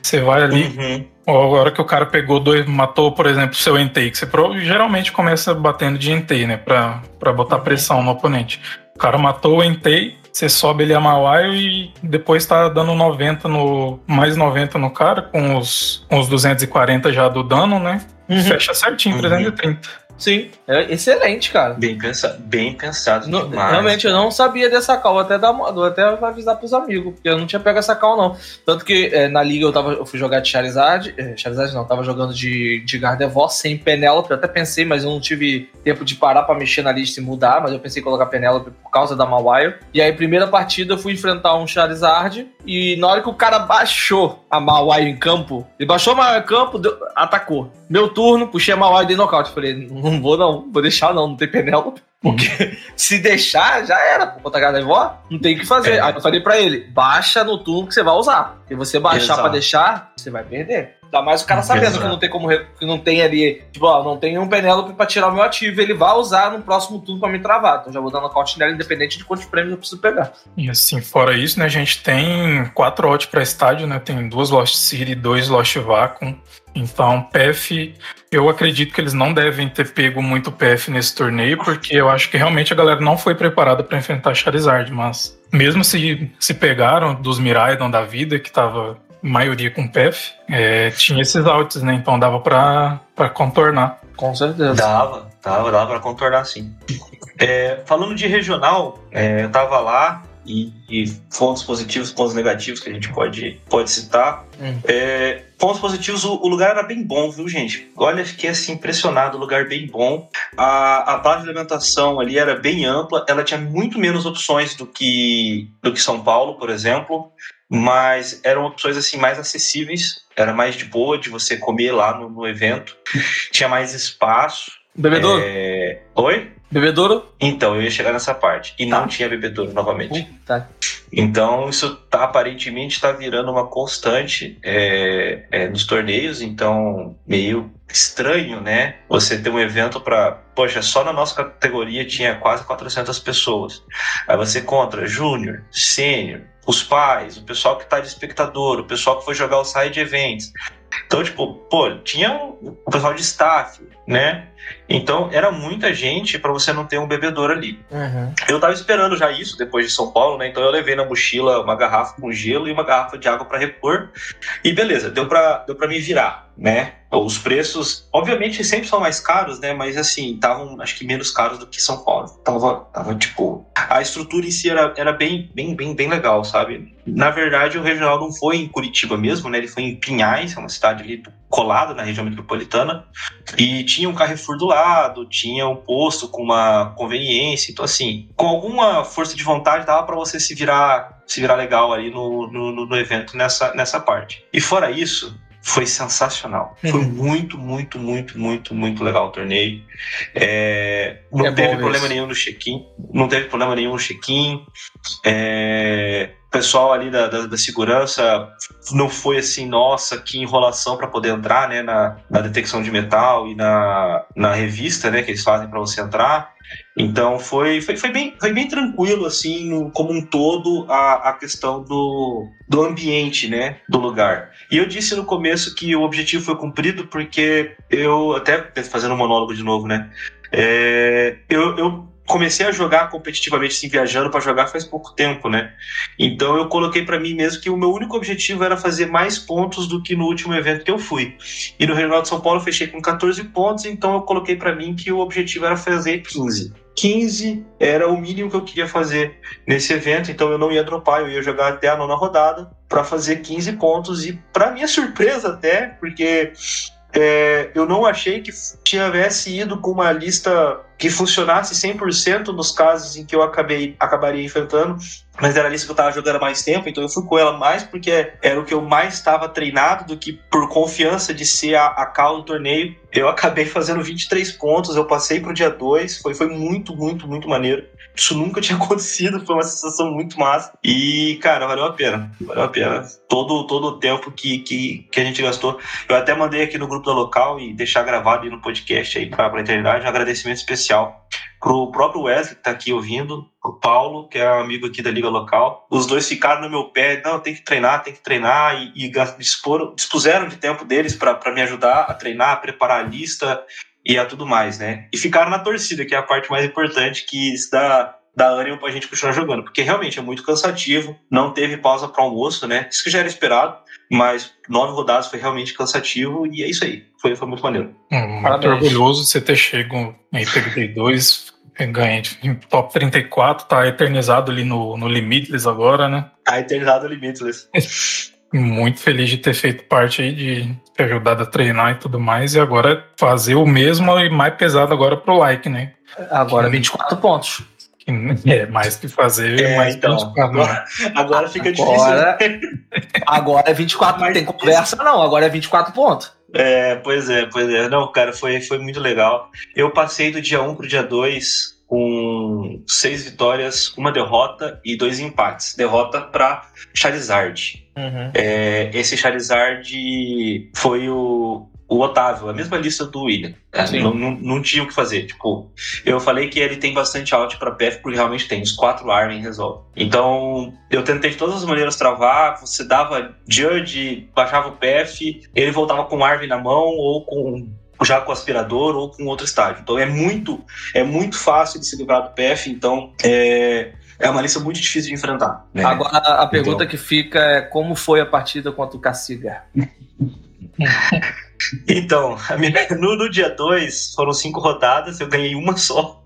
Você vai ali. Uhum A hora que o cara pegou dois, matou, por exemplo, seu Entei, que você geralmente começa batendo de Entei, né? Pra, pra botar uhum. pressão no oponente. O cara matou o Entei, você sobe ele a Mawai e depois tá dando 90 no. mais 90 no cara, com os, com os 240 já do dano, né? Uhum. Fecha certinho, uhum. 330. Sim, é excelente, cara. Bem pensado, bem pensado no, Realmente, eu não sabia dessa call, até, dar, até avisar pros amigos, porque eu não tinha pego essa call, não. Tanto que é, na liga eu, tava, eu fui jogar de Charizard, é, Charizard não, tava jogando de, de Gardevoir sem Penélope, eu até pensei, mas eu não tive tempo de parar pra mexer na lista e mudar, mas eu pensei em colocar Penélope por causa da Mawile. E aí, primeira partida, eu fui enfrentar um Charizard, e na hora que o cara baixou a Mawile em campo, ele baixou a Mawile em campo, deu, atacou. Meu turno, puxei a Mawile de nocaute, falei, não vou não, vou deixar não, não tem Penélope. Porque uhum. se deixar, já era. Pô, contra Gardevoir, não tem o que fazer. É. Aí eu falei pra ele: baixa no turno que você vai usar. Se você baixar Exato. pra deixar, você vai perder. Ainda mais o cara sabendo Exato. que não tem como que não tem ali, tipo, ó, não tem um Penélope pra tirar o meu ativo, ele vai usar no próximo turno pra me travar. Então já vou dar nocaute nela, independente de quantos prêmios eu preciso pegar. E assim, fora isso, né, a gente tem quatro odds pra estádio, né? Tem duas Lost City, dois Lost Vacuum. Então, PF, eu acredito que eles não devem ter pego muito PF nesse torneio, porque eu acho que realmente a galera não foi preparada para enfrentar Charizard, mas mesmo se, se pegaram dos Miraidon da vida, que tava maioria com PF, é, tinha esses outs, né? Então dava para contornar. Com certeza. Dava, dava, dava para contornar sim. É, falando de regional, é, eu tava lá, e, e, pontos positivos, pontos negativos que a gente pode, pode citar. Hum. É, pontos positivos, o, o, lugar era bem bom, viu, gente? Olha, fiquei assim impressionado, o lugar bem bom. A, a base de alimentação ali era bem ampla, ela tinha muito menos opções do que, do que São Paulo, por exemplo, mas eram opções assim mais acessíveis, era mais de boa de você comer lá no, no evento, tinha mais espaço. Bebedouro? É... Oi? Bebedouro? Então, eu ia chegar nessa parte. E tá. não tinha bebedouro novamente. tá. Então, isso tá, aparentemente está virando uma constante é, é, nos torneios. Então, meio estranho, né? Você ter um evento para. Poxa, só na nossa categoria tinha quase 400 pessoas. Aí você contra júnior, sênior, os pais, o pessoal que tá de espectador, o pessoal que foi jogar o side events. Então, tipo, pô, tinha o pessoal de staff, né? Então era muita gente para você não ter um bebedouro ali. Uhum. Eu tava esperando já isso depois de São Paulo, né? Então eu levei na mochila uma garrafa com gelo e uma garrafa de água para repor. E beleza, deu para deu para me virar, né? Os preços, obviamente, sempre são mais caros, né? Mas assim, estavam acho que menos caros do que São Paulo. Tava, tava tipo, a estrutura em si era, era bem, bem, bem, bem legal, sabe? Na verdade, o regional não foi em Curitiba mesmo, né? Ele foi em Pinhais, é uma cidade ali colada na região metropolitana, e tinha um Carrefour do lado, tinha um posto com uma conveniência, então assim, com alguma força de vontade dava para você se virar se virar legal ali no, no, no evento nessa, nessa parte. E fora isso, foi sensacional. Foi uhum. muito, muito, muito, muito, muito legal o torneio. É, não é teve problema isso. nenhum no check-in. Não teve problema nenhum no check-in. É, pessoal ali da, da, da, segurança não foi assim, nossa, que enrolação para poder entrar né, na, na detecção de metal e na, na revista né, que eles fazem para você entrar. Então foi, foi, foi, bem, foi bem tranquilo, assim, como um todo, a, a questão do, do ambiente, né, do lugar. E eu disse no começo que o objetivo foi cumprido porque eu, até fazendo um monólogo de novo, né, é, eu, eu comecei a jogar competitivamente, assim, viajando para jogar faz pouco tempo, né? Então eu coloquei para mim mesmo que o meu único objetivo era fazer mais pontos do que no último evento que eu fui. E no Regional de São Paulo eu fechei com 14 pontos, então eu coloquei para mim que o objetivo era fazer 15. 15 era o mínimo que eu queria fazer nesse evento, então eu não ia dropar, eu ia jogar até a nona rodada para fazer 15 pontos e para minha surpresa até, porque é, eu não achei que tivesse ido com uma lista que funcionasse 100% nos casos em que eu acabei acabaria enfrentando, mas era a lista que eu estava jogando há mais tempo, então eu fui com ela mais porque era o que eu mais estava treinado do que por confiança de ser a, a cal do torneio. Eu acabei fazendo 23 pontos, eu passei pro dia 2, foi, foi muito, muito, muito maneiro. Isso nunca tinha acontecido, foi uma sensação muito massa. E, cara, valeu a pena. Valeu a pena. Todo, todo o tempo que, que, que a gente gastou. Eu até mandei aqui no grupo da local e deixar gravado no podcast aí pra, pra eternidade um agradecimento especial pro próprio Wesley que tá aqui ouvindo, o Paulo, que é um amigo aqui da liga local. Os dois ficaram no meu pé, não, tem que treinar, tem que treinar, e, e dispor, dispuseram de tempo deles para me ajudar a treinar, a preparar a lista e a tudo mais, né? E ficaram na torcida, que é a parte mais importante, que isso dá, dá ânimo pra gente continuar jogando, porque realmente é muito cansativo, não teve pausa para almoço, né? Isso que já era esperado, mas nove rodadas foi realmente cansativo e é isso aí. Foi, foi muito maneiro. Hum, muito orgulhoso de você ter chego em 32, ganha em top 34, tá eternizado ali no, no Limitless agora, né? Tá eternizado no Limitless. muito feliz de ter feito parte aí, de ter ajudado a treinar e tudo mais, e agora fazer o mesmo e mais pesado agora pro like, né? Agora 24 pontos. É, mais que fazer, é, mais então, agora, agora fica agora, difícil. Agora é 24, não tem conversa não, agora é 24 pontos. É, pois é, pois é. Não, cara, foi, foi muito legal. Eu passei do dia 1 pro dia 2 com seis vitórias, uma derrota e dois empates. Derrota para Charizard. Uhum. É, esse Charizard foi o, o Otávio, a mesma lista do William. É, não, não, não, tinha o que fazer. Tipo, eu falei que ele tem bastante out para PF, porque realmente tem. Os quatro Armin resolve. Então, eu tentei de todas as maneiras travar. Você dava Judge, baixava o PF, ele voltava com o Armin na mão ou com já com aspirador ou com outro estágio. Então é muito é muito fácil de se livrar do PF. Então é, é uma lista muito difícil de enfrentar. Né? Agora a pergunta então... que fica é como foi a partida contra o Caciga? Então, minha, no, no, dia 2 foram cinco rodadas, eu ganhei uma só.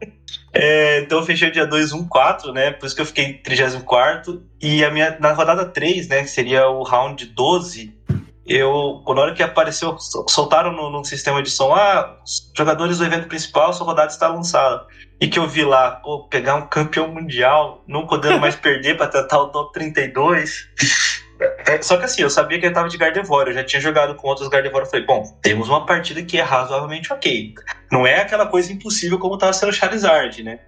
É, então eu fechei o dia 2 1-4, né? Por isso que eu fiquei em 34. E a minha, na rodada 3, né? Que seria o round 12, eu, quando a hora que apareceu, soltaram no, no sistema de som, ah, jogadores do evento principal, sua rodada está lançada. E que eu vi lá, pô, pegar um campeão mundial, não podendo mais perder para tentar o top 32. É, só que assim, eu sabia que ele tava de Gardevoir, eu já tinha jogado com outros Gardevoir. Eu falei, bom, temos uma partida que é razoavelmente ok. Não é aquela coisa impossível como tava sendo Charizard, né?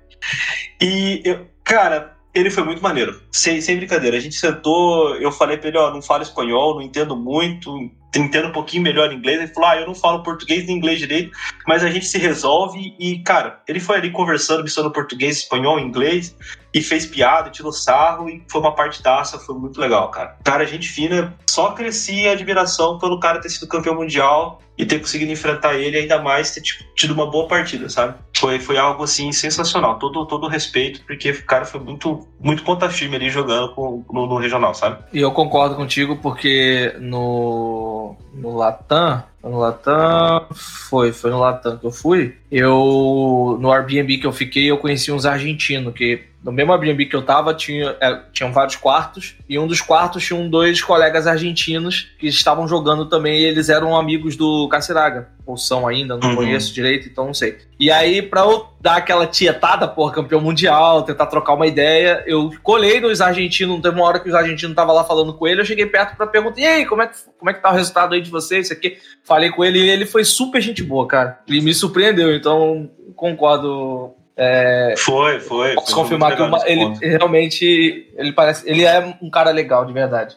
E, eu, cara, ele foi muito maneiro. Sem, sem brincadeira. A gente sentou, eu falei pra ele, ó, não falo espanhol, não entendo muito, entendo um pouquinho melhor inglês. Ele falou, ah, eu não falo português nem inglês direito, mas a gente se resolve. E, cara, ele foi ali conversando, misturando português, espanhol, inglês, e fez piada, tirou sarro, e foi uma partidaça, foi muito legal, cara. Cara, gente fina, só crescia a admiração pelo cara ter sido campeão mundial e ter conseguido enfrentar ele, ainda mais ter tipo, tido uma boa partida, sabe? Foi, foi algo assim sensacional. Todo, todo respeito, porque o cara foi muito, muito ponta firme ali jogando com, no, no regional, sabe? E eu concordo contigo, porque no, no Latam, no Latam, foi, foi no Latam que eu fui. Eu, no Airbnb que eu fiquei, eu conheci uns argentinos que no mesmo Airbnb que eu tava, tinha, é, tinham vários quartos, e um dos quartos tinham dois colegas argentinos que estavam jogando também, e eles eram amigos do Caceraga, ou são ainda, não uhum. conheço direito, então não sei. E aí, pra eu dar aquela tietada, por campeão mundial, tentar trocar uma ideia, eu colei nos argentinos, teve uma hora que os argentinos estavam lá falando com ele, eu cheguei perto para perguntar, e aí, como é, que, como é que tá o resultado aí de vocês, isso aqui? Falei com ele, e ele foi super gente boa, cara. Ele me surpreendeu, então concordo é, foi, foi. Posso foi confirmar que uma, ele realmente ele parece, ele é um cara legal, de verdade.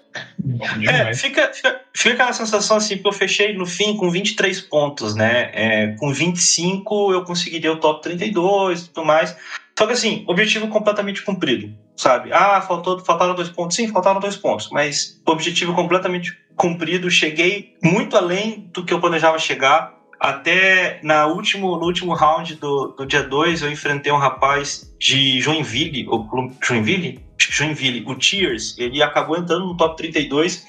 É, fica, fica, fica aquela sensação assim, que eu fechei no fim com 23 pontos, né? É, com 25 eu conseguiria o top 32 e tudo mais. Só que assim, objetivo completamente cumprido, sabe? Ah, faltou, faltaram dois pontos. Sim, faltaram dois pontos, mas objetivo completamente cumprido. Cheguei muito além do que eu planejava chegar até na último, no último round do, do dia 2, eu enfrentei um rapaz de Joinville, ou Joinville? Joinville, o Tears, ele acabou entrando no top 32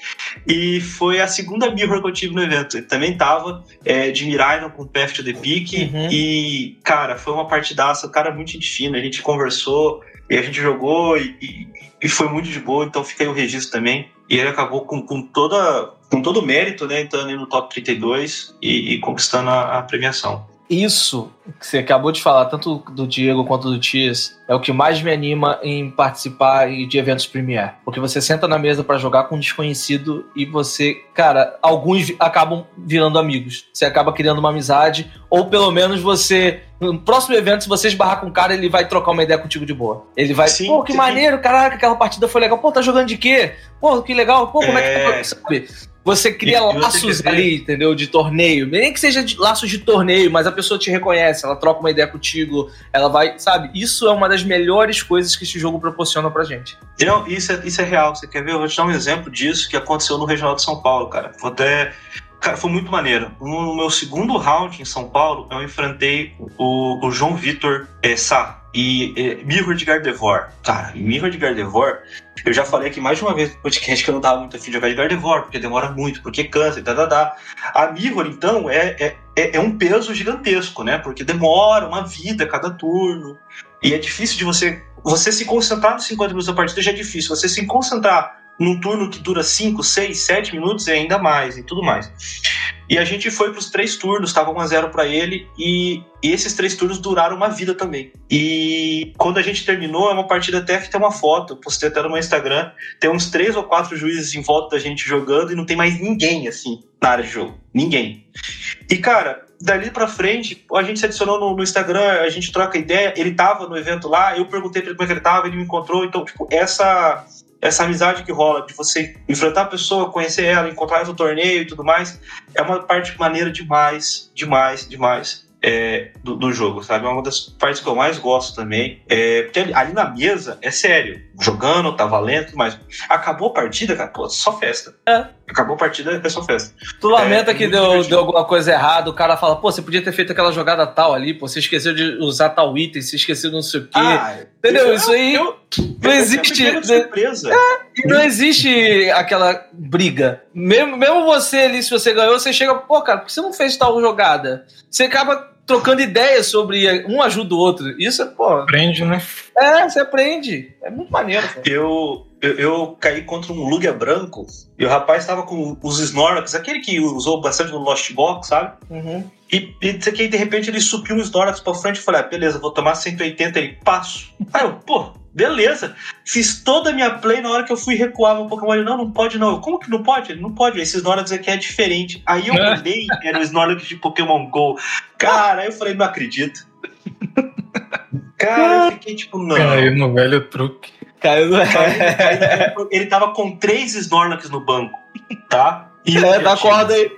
e foi a segunda mirror que eu tive no evento. Ele também tava é, de Miraino com Path to the Peak uhum. e, cara, foi uma partidaça, o cara é muito gente fina, a gente conversou e a gente jogou e, e, e foi muito de boa, então fica aí o registro também. E ele acabou com, com toda com todo o mérito, né, entrando no top 32 e, e conquistando a, a premiação isso que você acabou de falar, tanto do Diego quanto do Tias, é o que mais me anima em participar de eventos Premiere. Porque você senta na mesa para jogar com um desconhecido e você, cara, alguns acabam virando amigos. Você acaba criando uma amizade, ou pelo menos você. No próximo evento, se você esbarrar com um cara, ele vai trocar uma ideia contigo de boa. Ele vai, sim, pô, que sim. maneiro, caraca, aquela partida foi legal. Pô, tá jogando de quê? Pô, que legal. Pô, como é, é que tá? Sabe? Você cria E- você laços ver- ali, entendeu? De torneio. Nem que seja de laços de torneio, mas a pessoa te reconhece, ela troca uma ideia contigo, ela vai, sabe? Isso é uma das melhores coisas que esse jogo proporciona pra gente. Não, isso é, isso é real. Você quer ver? Eu vou te dar um exemplo disso que aconteceu no Regional de São Paulo, cara. Foi até. Cara, foi muito maneiro. No meu segundo round em São Paulo, eu enfrentei o, o João Vitor é, Sá e é, Mirror de Gardevoir. Cara, Mirror de Gardevoir, eu já falei aqui mais de uma vez no podcast que eu não tava muito afim de jogar de Gardevoir, porque demora muito, porque cansa e tá, tá. A Mirror, então, é, é, é, é um peso gigantesco, né? Porque demora uma vida cada turno. E é difícil de você. Você se concentrar nos 50 minutos da partida já é difícil. Você se concentrar num turno que dura 5, 6, 7 minutos é ainda mais e tudo mais. E a gente foi para os três turnos, estava 1x0 para ele, e, e esses três turnos duraram uma vida também. E quando a gente terminou, é uma partida até que tem uma foto, postei até no meu Instagram, tem uns três ou quatro juízes em volta da gente jogando e não tem mais ninguém assim na área de jogo. Ninguém. E cara, dali pra frente, a gente se adicionou no, no Instagram, a gente troca ideia. Ele tava no evento lá, eu perguntei pra ele como é que ele tava, ele me encontrou. Então, tipo, essa, essa amizade que rola de você enfrentar a pessoa, conhecer ela, encontrar ela no torneio e tudo mais, é uma parte maneira demais, demais, demais. é, do, do jogo, sabe? É uma das partes que eu mais gosto também. É, porque ali, ali na mesa, é sério. Jogando, tá valendo, mas acabou a partida, cara, pô, só festa. É. Acabou a partida, é só festa. Tu lamenta É, que muito deu, divertido. deu alguma coisa errada, o cara fala, pô, você podia ter feito aquela jogada tal ali, pô, você esqueceu de usar tal item, você esqueceu de não sei o quê. Ah, Entendeu? eu- Isso aí eu- não eu existe. surpresa. E não existe aquela briga. Mesmo, mesmo você ali, se você ganhou, você chega, pô, cara, por que você não fez tal jogada? Você acaba trocando ideias sobre um ajuda o outro. Isso é, pô, Aprende, né? é, você aprende. É muito maneiro, pô. Eu, eu, eu caí contra um Lugia branco e o rapaz estava com os Snorlax, aquele que usou bastante no Lost Box, sabe? Uhum. E, e aqui, de repente ele subiu um Snorlax pra frente e falei, ah, beleza, vou tomar 180 e passo. Aí eu, pô, beleza. Fiz toda a minha play na hora que eu fui recuar meu Pokémon. Ele, não, não pode não. Eu, como que não pode? Ele, não pode, esse Snorlax aqui é diferente. Aí eu olhei, era o Snorlax de Pokémon GO. Cara, aí eu falei, não acredito. Cara, eu fiquei tipo, não. Caiu no velho truque. Caiu ele tava com três Snorlax no banco, tá? E É, eu dá corda aí.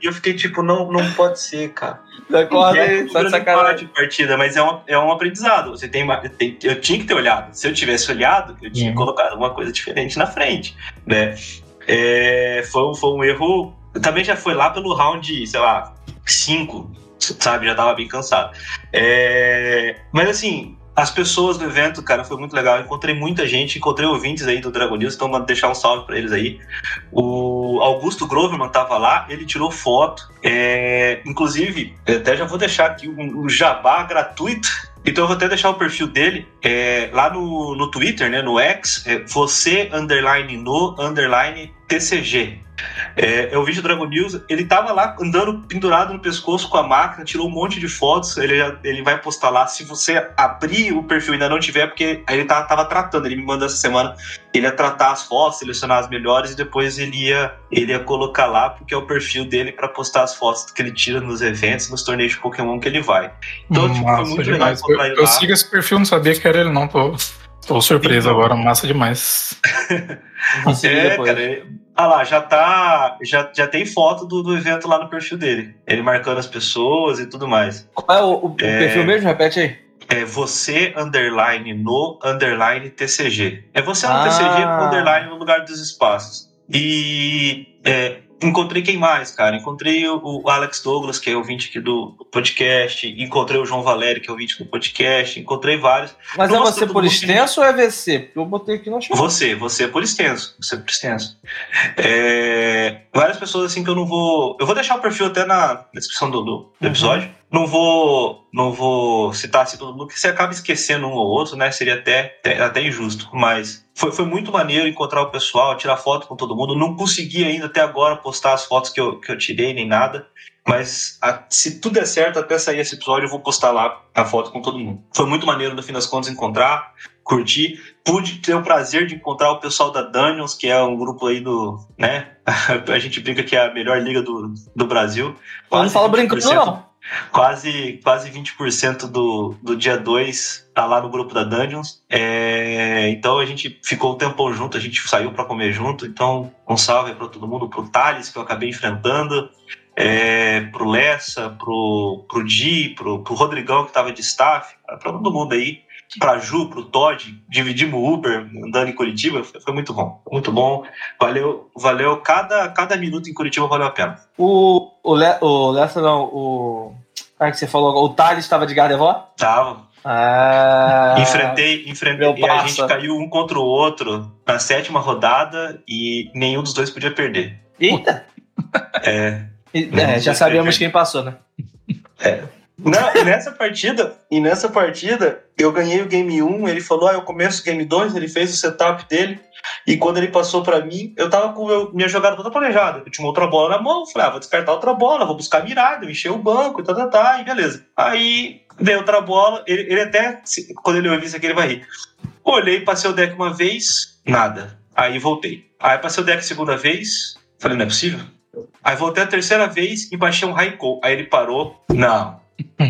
E eu fiquei tipo, não, não pode ser, cara. Dá corda aí, aí, tá de sacanagem. partida, mas é um, é um aprendizado. Você tem, uma- tem- eu tinha que ter olhado. Se eu tivesse olhado, eu tinha Uhum. colocado alguma coisa diferente na frente, né? É, foi, um- foi um erro. Também já foi lá pelo round, sei lá, 5, sabe? Já tava bem cansado. É, mas assim, as pessoas do evento, cara, foi muito legal. Encontrei muita gente, encontrei ouvintes aí do Dragon News, então vou deixar um salve pra eles aí. O Augusto Groverman tava lá, ele tirou foto. é, inclusive, até já vou deixar aqui um, um jabá gratuito. Então eu vou até deixar o perfil dele é, lá no, no Twitter, né, no X, é, você underline no underline TCG. É, é o vídeo do Dragon News, ele tava lá andando pendurado no pescoço com a máquina, tirou um monte de fotos, ele, ele vai postar lá. Se você abrir o perfil e ainda não tiver, porque aí ele tá, tava tratando, ele me mandou essa semana, ele ia tratar as fotos, selecionar as melhores e depois ele ia, ele ia colocar lá, porque é o perfil dele pra postar as fotos que ele tira nos eventos, nos torneios de Pokémon que ele vai. Então, tipo, foi muito legal demais. Eu, encontrar ele eu lá. sigo esse perfil, não sabia que era ele, não. Tô, tô surpreso Então. agora, massa demais. É, cara, ele- ah lá, já tá. Já, já tem foto do, do evento lá no perfil dele. Ele marcando as pessoas e tudo mais. Qual é o, o- o É. perfil mesmo? Repete aí. É você, underline, no, underline, TCG. É você no Ah. TCG, com underline no lugar dos espaços. E é, encontrei quem mais, cara? Encontrei o, o Alex Douglas, que é ouvinte aqui do podcast. Encontrei o João Valério, que é ouvinte do podcast. Encontrei vários. Mas é você por mundo- extenso ou é VC? Porque eu botei aqui no chat. Você, você é por extenso. Você é por extenso. É, várias pessoas assim que eu não vou. Eu vou deixar o perfil até na descrição do, do- do episódio. Não vou. Não vou citar assim todo mundo, porque você acaba esquecendo um ou outro, né? Seria até, até, injusto. Mas foi, foi muito maneiro encontrar o pessoal, tirar foto com todo mundo. Não consegui ainda até agora postar as fotos que eu, que eu tirei, nem nada. Mas a- se tudo der certo, até sair esse episódio, eu vou postar lá a foto com todo mundo. Foi muito maneiro, no fim das contas, encontrar, curtir. Pude ter o prazer de encontrar o pessoal da Daniels, que é um grupo aí do. né? A gente brinca que é a melhor liga do, do Brasil. Não fala brincando, 20%. não. Quase, quase 20% do, do dia 2 tá lá no grupo da Dungeons. É, então a gente ficou um tempão junto, a gente saiu para comer junto. Então, um salve para todo mundo, pro Thales, que eu acabei enfrentando, é, pro Lessa, pro, pro Di, pro, pro Rodrigão, que tava de staff, para todo mundo aí pra Ju, pro Todd, dividimos o Uber andando em Curitiba, foi, muito bom. Muito bom. Valeu, valeu cada, cada minuto em Curitiba valeu a pena. O, o, Le, o Lessa não, o. Como é que você falou? O Thales estava de Gardevoir? Tava. Ah, enfrentei, enfrentei e a gente caiu um contra o outro na sétima rodada e nenhum dos dois podia perder. Eita! É. é já sabíamos quem passou, né? É. E nessa partida, e nessa partida, eu ganhei o game 1, ele falou, ah, eu começo o game 2, ele fez o setup dele, e quando ele passou para mim, eu tava com meu, minha jogada toda planejada. Eu tinha uma outra bola na mão, falei, ah, vou descartar outra bola, vou buscar mirada, eu o banco, e tá, tá, tá, e beleza. Aí veio outra bola, ele, ele até, quando ele ouviu isso aqui, ele vai rir. Olhei, passei o deck uma vez, nada. Aí voltei. Aí passei o deck segunda vez, falei, não é possível? Aí voltei a terceira vez e baixei um Raikou. Aí ele parou, não,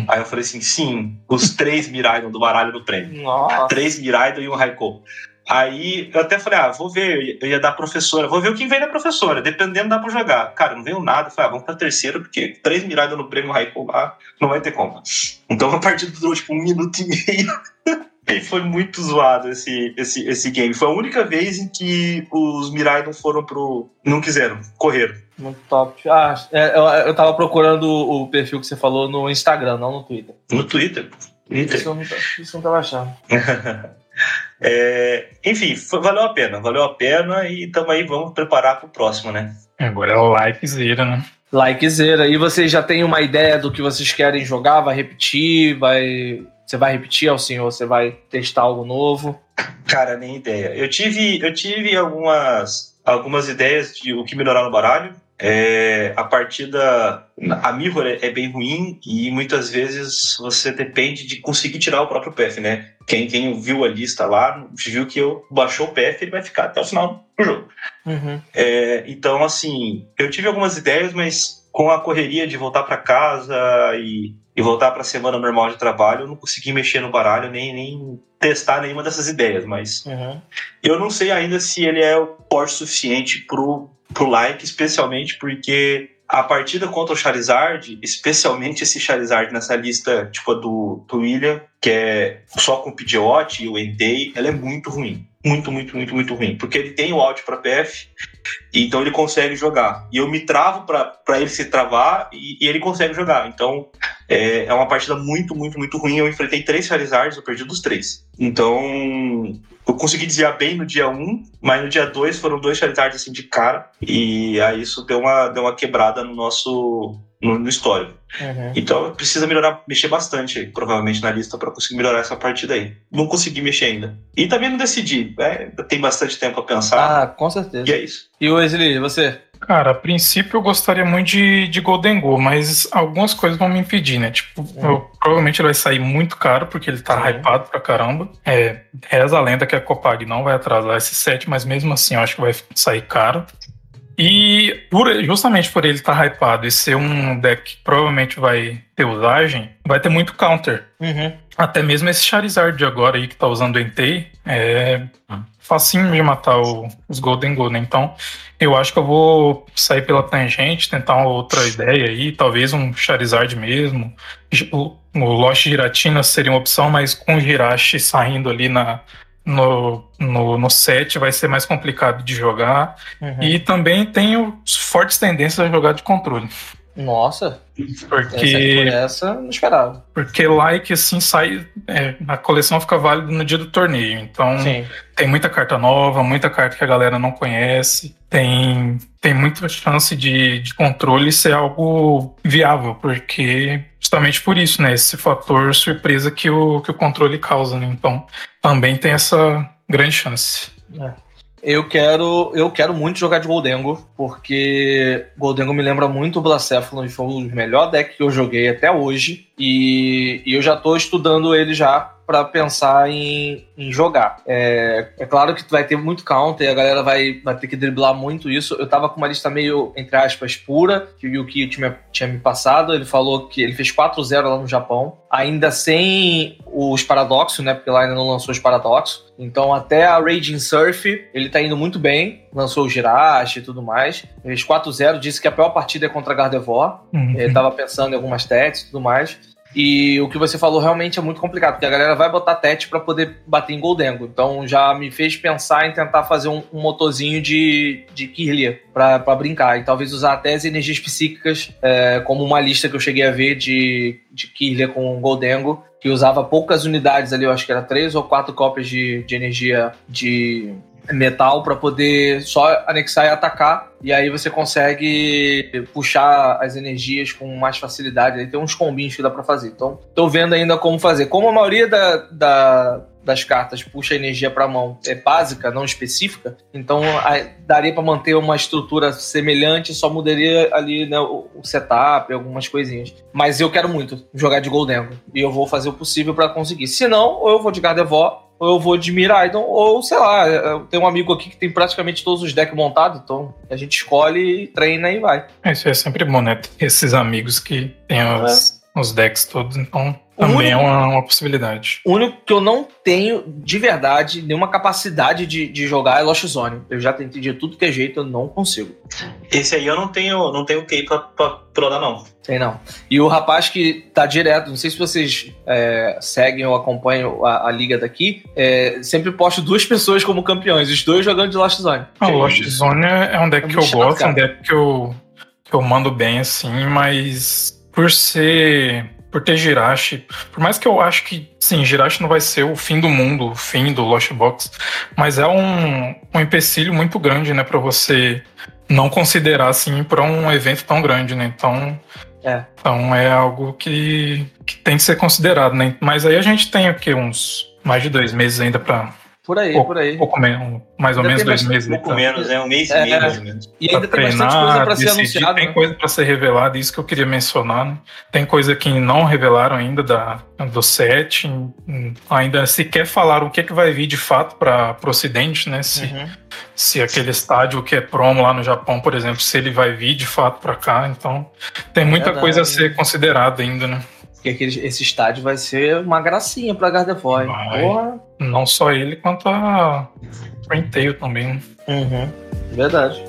Aí eu falei assim: sim, os três Miraidon do baralho do prêmio. Nossa. Três Miraidon e um Raikou. Aí eu até falei, ah, vou ver, eu ia dar professora, vou ver o que vem da professora, dependendo dá pra jogar. Cara, não veio nada, falei, ah, vamos pra terceira, porque três Miraidon no prêmio Raikou lá não vai ter como. Então a partida durou tipo um minuto e meio. foi muito zoado esse, esse, esse game. Foi a única vez em que os Miraidon foram pro. não quiseram, correram. Muito top. Ah, é, eu, eu tava procurando o perfil que você falou no Instagram, não no Twitter. No Twitter? Twitter. Isso eu não, isso eu não tava achando. é, enfim, foi, valeu a pena, valeu a pena e estamos aí, vamos preparar para o próximo, né? Agora é o likezera, né? Likezera. E vocês já têm uma ideia do que vocês querem jogar? Vai repetir? Vai. Você vai repetir, Alcinho, ou você vai testar algo novo? Cara, nem ideia. Eu tive, eu tive algumas, algumas ideias de o que melhorar no baralho. É, a partida, a Mirror é, é, bem ruim e muitas vezes você depende de conseguir tirar o próprio PF, né? Quem, quem viu a lista lá, viu que eu baixou o PF, ele vai ficar até o final do jogo. Uhum. É, então, assim, eu tive algumas ideias, mas com a correria de voltar para casa e, e voltar para a semana normal de trabalho, eu não consegui mexer no baralho nem, nem testar nenhuma dessas ideias. Mas uhum. eu não sei ainda se ele é o forte suficiente pro pro like, especialmente porque a partida contra o Charizard, especialmente esse Charizard nessa lista, tipo a do, do William, que é só com o Pidgeot e o Entei, ela é muito ruim. Muito, muito, muito, muito ruim. Porque ele tem o out para PF, então ele consegue jogar. E eu me travo para ele se travar e, e, ele consegue jogar. Então é, é uma partida muito, muito, muito ruim. Eu enfrentei três Charizards, eu perdi dos três. Então eu consegui desviar bem no dia 1, mas no dia 2 foram dois Charizards assim de cara. E aí isso deu uma, deu uma quebrada no nosso no, no histórico. Uhum. Então precisa melhorar, mexer bastante, provavelmente, na lista para conseguir melhorar essa partida aí. Não consegui mexer ainda. E também não decidi, né? Tem bastante tempo a pensar. Ah, com certeza. E é isso. E o Wesley, você? Cara, a princípio eu gostaria muito de, de Golden Go, mas algumas coisas vão me impedir, né? Tipo, uhum. eu, provavelmente ele vai sair muito caro, porque ele tá uhum. hypado pra caramba. É, reza a lenda que a Copag não vai atrasar esse set, mas mesmo assim eu acho que vai sair caro. E por, justamente por ele estar tá hypado e ser um deck que provavelmente vai ter usagem, vai ter muito counter. Uhum. Até mesmo esse Charizard de agora aí que tá usando o Entei, é facinho de matar o, os Golden Gold, né? Então, eu acho que eu vou sair pela tangente, tentar uma outra ideia aí, talvez um Charizard mesmo. O, o Lost Giratina seria uma opção, mas com o Jirachi saindo ali na, no, no, no set vai ser mais complicado de jogar. Uhum. E também tenho fortes tendências a jogar de controle. Nossa, porque essa, essa não esperava. Porque like assim sai, é, a coleção fica válida no dia do torneio. Então Sim. tem muita carta nova, muita carta que a galera não conhece. Tem tem muita chance de, de controle ser algo viável, porque justamente por isso, né? Esse fator surpresa que o que o controle causa. Né? Então também tem essa grande chance. É. Eu quero, eu quero muito jogar de Goldengo, porque Goldengo me lembra muito o Blacephalon e foi o melhor deck que eu joguei até hoje. E, e eu já estou estudando ele já para pensar em, em jogar. É, é, claro que vai ter muito counter, a galera vai, vai ter que driblar muito isso. Eu tava com uma lista meio, entre aspas, pura, que o Yuki tinha, tinha me passado. Ele falou que ele fez 4-0 lá no Japão, ainda sem os paradoxos, né? Porque lá ainda não lançou os paradoxos. Então, até a Raging Surf, ele tá indo muito bem. Lançou o Jirachi e tudo mais. Fez 4-0, disse que a pior partida é contra Gardevoir. Uhum. Ele tava pensando em algumas stats e tudo mais. E o que você falou realmente é muito complicado, porque a galera vai botar TET para poder bater em Goldengo. Então já me fez pensar em tentar fazer um, um motorzinho de, de Kirlia para brincar. E talvez usar até as energias psíquicas, é, como uma lista que eu cheguei a ver de, de Kirlia com Goldengo, que usava poucas unidades ali, eu acho que era três ou quatro cópias de, de energia de metal para poder só anexar e atacar. E aí você consegue puxar as energias com mais facilidade. Aí tem uns combinhos que dá para fazer. Então, tô vendo ainda como fazer. Como a maioria da, da das cartas puxa energia para mão é básica, não específica, então a, daria para manter uma estrutura semelhante, só mudaria ali né, o, o, setup, algumas coisinhas. Mas eu quero muito jogar de Goldengo e eu vou fazer o possível para conseguir. Se não, ou eu vou de Gardevoir ou eu vou de Miraidon, ou sei lá, eu tenho um amigo aqui que tem praticamente todos os decks montados, então a gente escolhe, treina e vai. Isso é sempre bom, né? Esses amigos que tem os, é. os decks todos, então também único, é uma, uma, possibilidade. O único que eu não tenho, de verdade, nenhuma capacidade de, de jogar é Lost Zone. Eu já tentei de tudo que é jeito, eu não consigo. Esse aí eu não tenho, não tenho key pra, pra, pra dar, não. Tem não. E o rapaz que tá direto, não sei se vocês é, seguem ou acompanham a, a liga daqui, é, sempre posto duas pessoas como campeões, os dois jogando de Lost Zone. Ah, o Lost Zone é um deck é que eu chato, gosto, cara. um deck que eu, que eu mando bem assim, mas por ser por ter Jirachi. Por mais que eu acho que, sim, Jirachi não vai ser o fim do mundo, o fim do Lost Box, mas é um, um empecilho muito grande, né, para você não considerar, assim, para um evento tão grande, né? Então, é. então é algo que, que tem que ser considerado, né? Mas aí a gente tem aqui uns mais de dois meses ainda para por aí, pouco, por aí. Pouco menos, mais ou ainda menos dois meses. Pouco menos, é um mês é, e meio, mais ou menos. E ainda tem treinar, bastante coisa para ser anunciada. Tem né? coisa para ser revelada, isso que eu queria mencionar. Né? Tem coisa que não revelaram ainda da, do set, ainda sequer falaram o que, é que vai vir de fato para o Ocidente, né? Se, uhum. se aquele estádio que é promo lá no Japão, por exemplo, se ele vai vir de fato para cá. Então, tem muita é coisa a ser considerada ainda, né? Porque aquele, esse estádio vai ser uma gracinha pra Gardevoir. Porra. Não só ele, quanto a Tail também. Uhum. Verdade.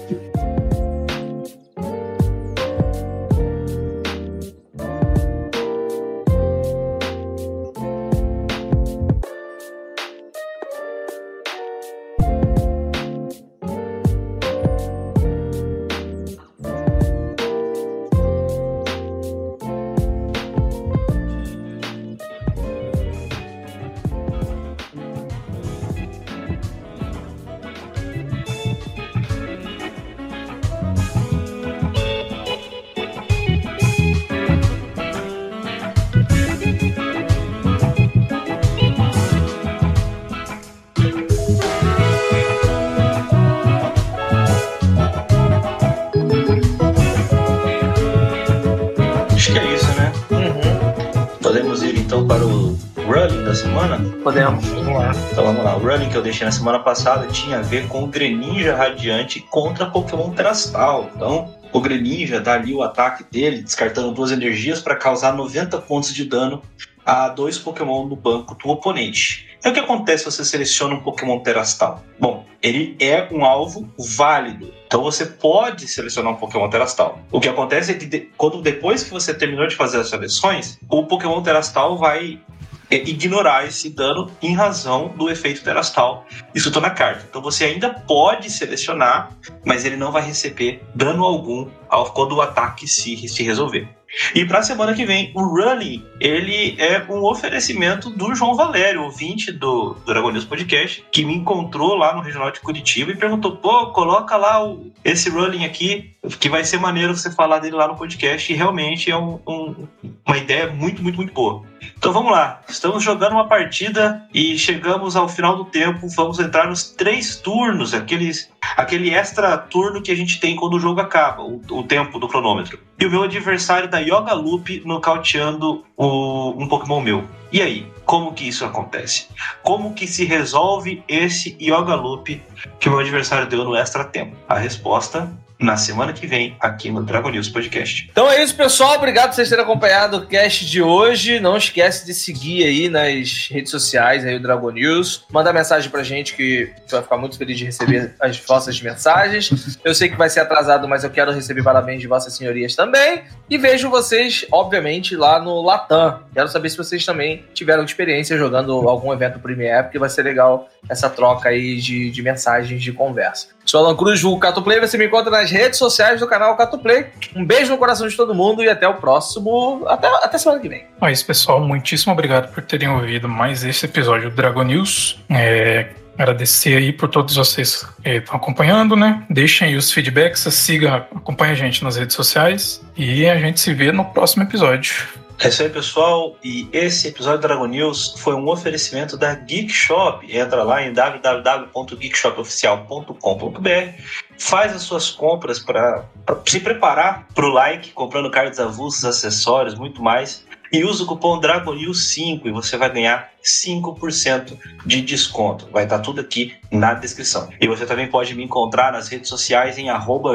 Semana passada tinha a ver com o Greninja Radiante contra Pokémon Terastal. Então, o Greninja dá ali o ataque dele, descartando duas energias para causar 90 pontos de dano a dois Pokémon no banco do oponente. E o que acontece se você seleciona um Pokémon Terastal? Bom, ele é um alvo válido. Então você pode selecionar um Pokémon Terastal. O que acontece é que de, quando depois que você terminou de fazer as seleções, o Pokémon Terastal vai é ignorar esse dano em razão do efeito terastal escrito na carta. Então você ainda pode selecionar, mas ele não vai receber dano algum ao, quando o ataque se, se resolver. E para a semana que vem, o Running, ele é um oferecimento do João Valério, ouvinte do, do Dragon News Podcast, que me encontrou lá no Regional de Curitiba e perguntou, pô, coloca lá o, esse Running aqui, que vai ser maneiro você falar dele lá no podcast, e realmente é um, um, uma ideia muito, muito, muito boa. Então vamos lá, estamos jogando uma partida e chegamos ao final do tempo. Vamos entrar nos três turnos, aqueles, aquele extra turno que a gente tem quando o jogo acaba, o, o tempo do cronômetro. E o meu adversário da Yoga Loop nocauteando o, um Pokémon meu. E aí, como que isso acontece? Como que se resolve esse Yoga Loop que o meu adversário deu no extra tempo? A resposta na semana que vem aqui no Dragon News Podcast. Então é isso, pessoal. Obrigado por vocês terem acompanhado o cast de hoje. Não esquece de seguir aí nas redes sociais aí o Dragon News. Manda mensagem pra gente que gente vai ficar muito feliz de receber as vossas mensagens. Eu sei que vai ser atrasado, mas eu quero receber parabéns de vossas senhorias também. E vejo vocês, obviamente, lá no Latam. Quero saber se vocês também tiveram experiência jogando algum evento Premiere, porque vai ser legal essa troca aí de, de mensagens de conversa. Sou Alan Cruz, o Cato Play. Você me encontra nas redes sociais do canal Cato Play. Um beijo no coração de todo mundo e até o próximo. Até, até semana que vem. É isso, pessoal. Muitíssimo obrigado por terem ouvido mais esse episódio do Dragon News. É, agradecer aí por todos vocês que estão acompanhando, né? Deixem aí os feedbacks, siga, acompanhe a gente nas redes sociais e a gente se vê no próximo episódio. É isso aí, pessoal. E esse episódio do Dragon News foi um oferecimento da Geek Shop. Entra lá em www.geekshopoficial.com.br, faz as suas compras para se preparar para o like, comprando cards avulsos, acessórios, muito mais. E usa o cupom DRAGONEWS5 e você vai ganhar 5% de desconto. Vai estar tudo aqui na descrição. E você também pode me encontrar nas redes sociais em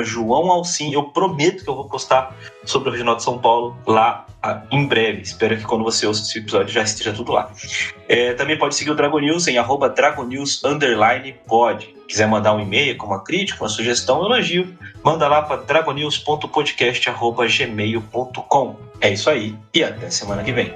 João Alcim. Eu prometo que eu vou postar sobre o Regional de São Paulo lá ah, em breve. Espero que quando você ouça esse episódio já esteja tudo lá. É, também pode seguir o Dragon News em arroba pod. Quiser mandar um e-mail com uma crítica, uma sugestão, um elogio, manda lá para dragonews.podcast.gmail.com. É isso aí e até semana que vem.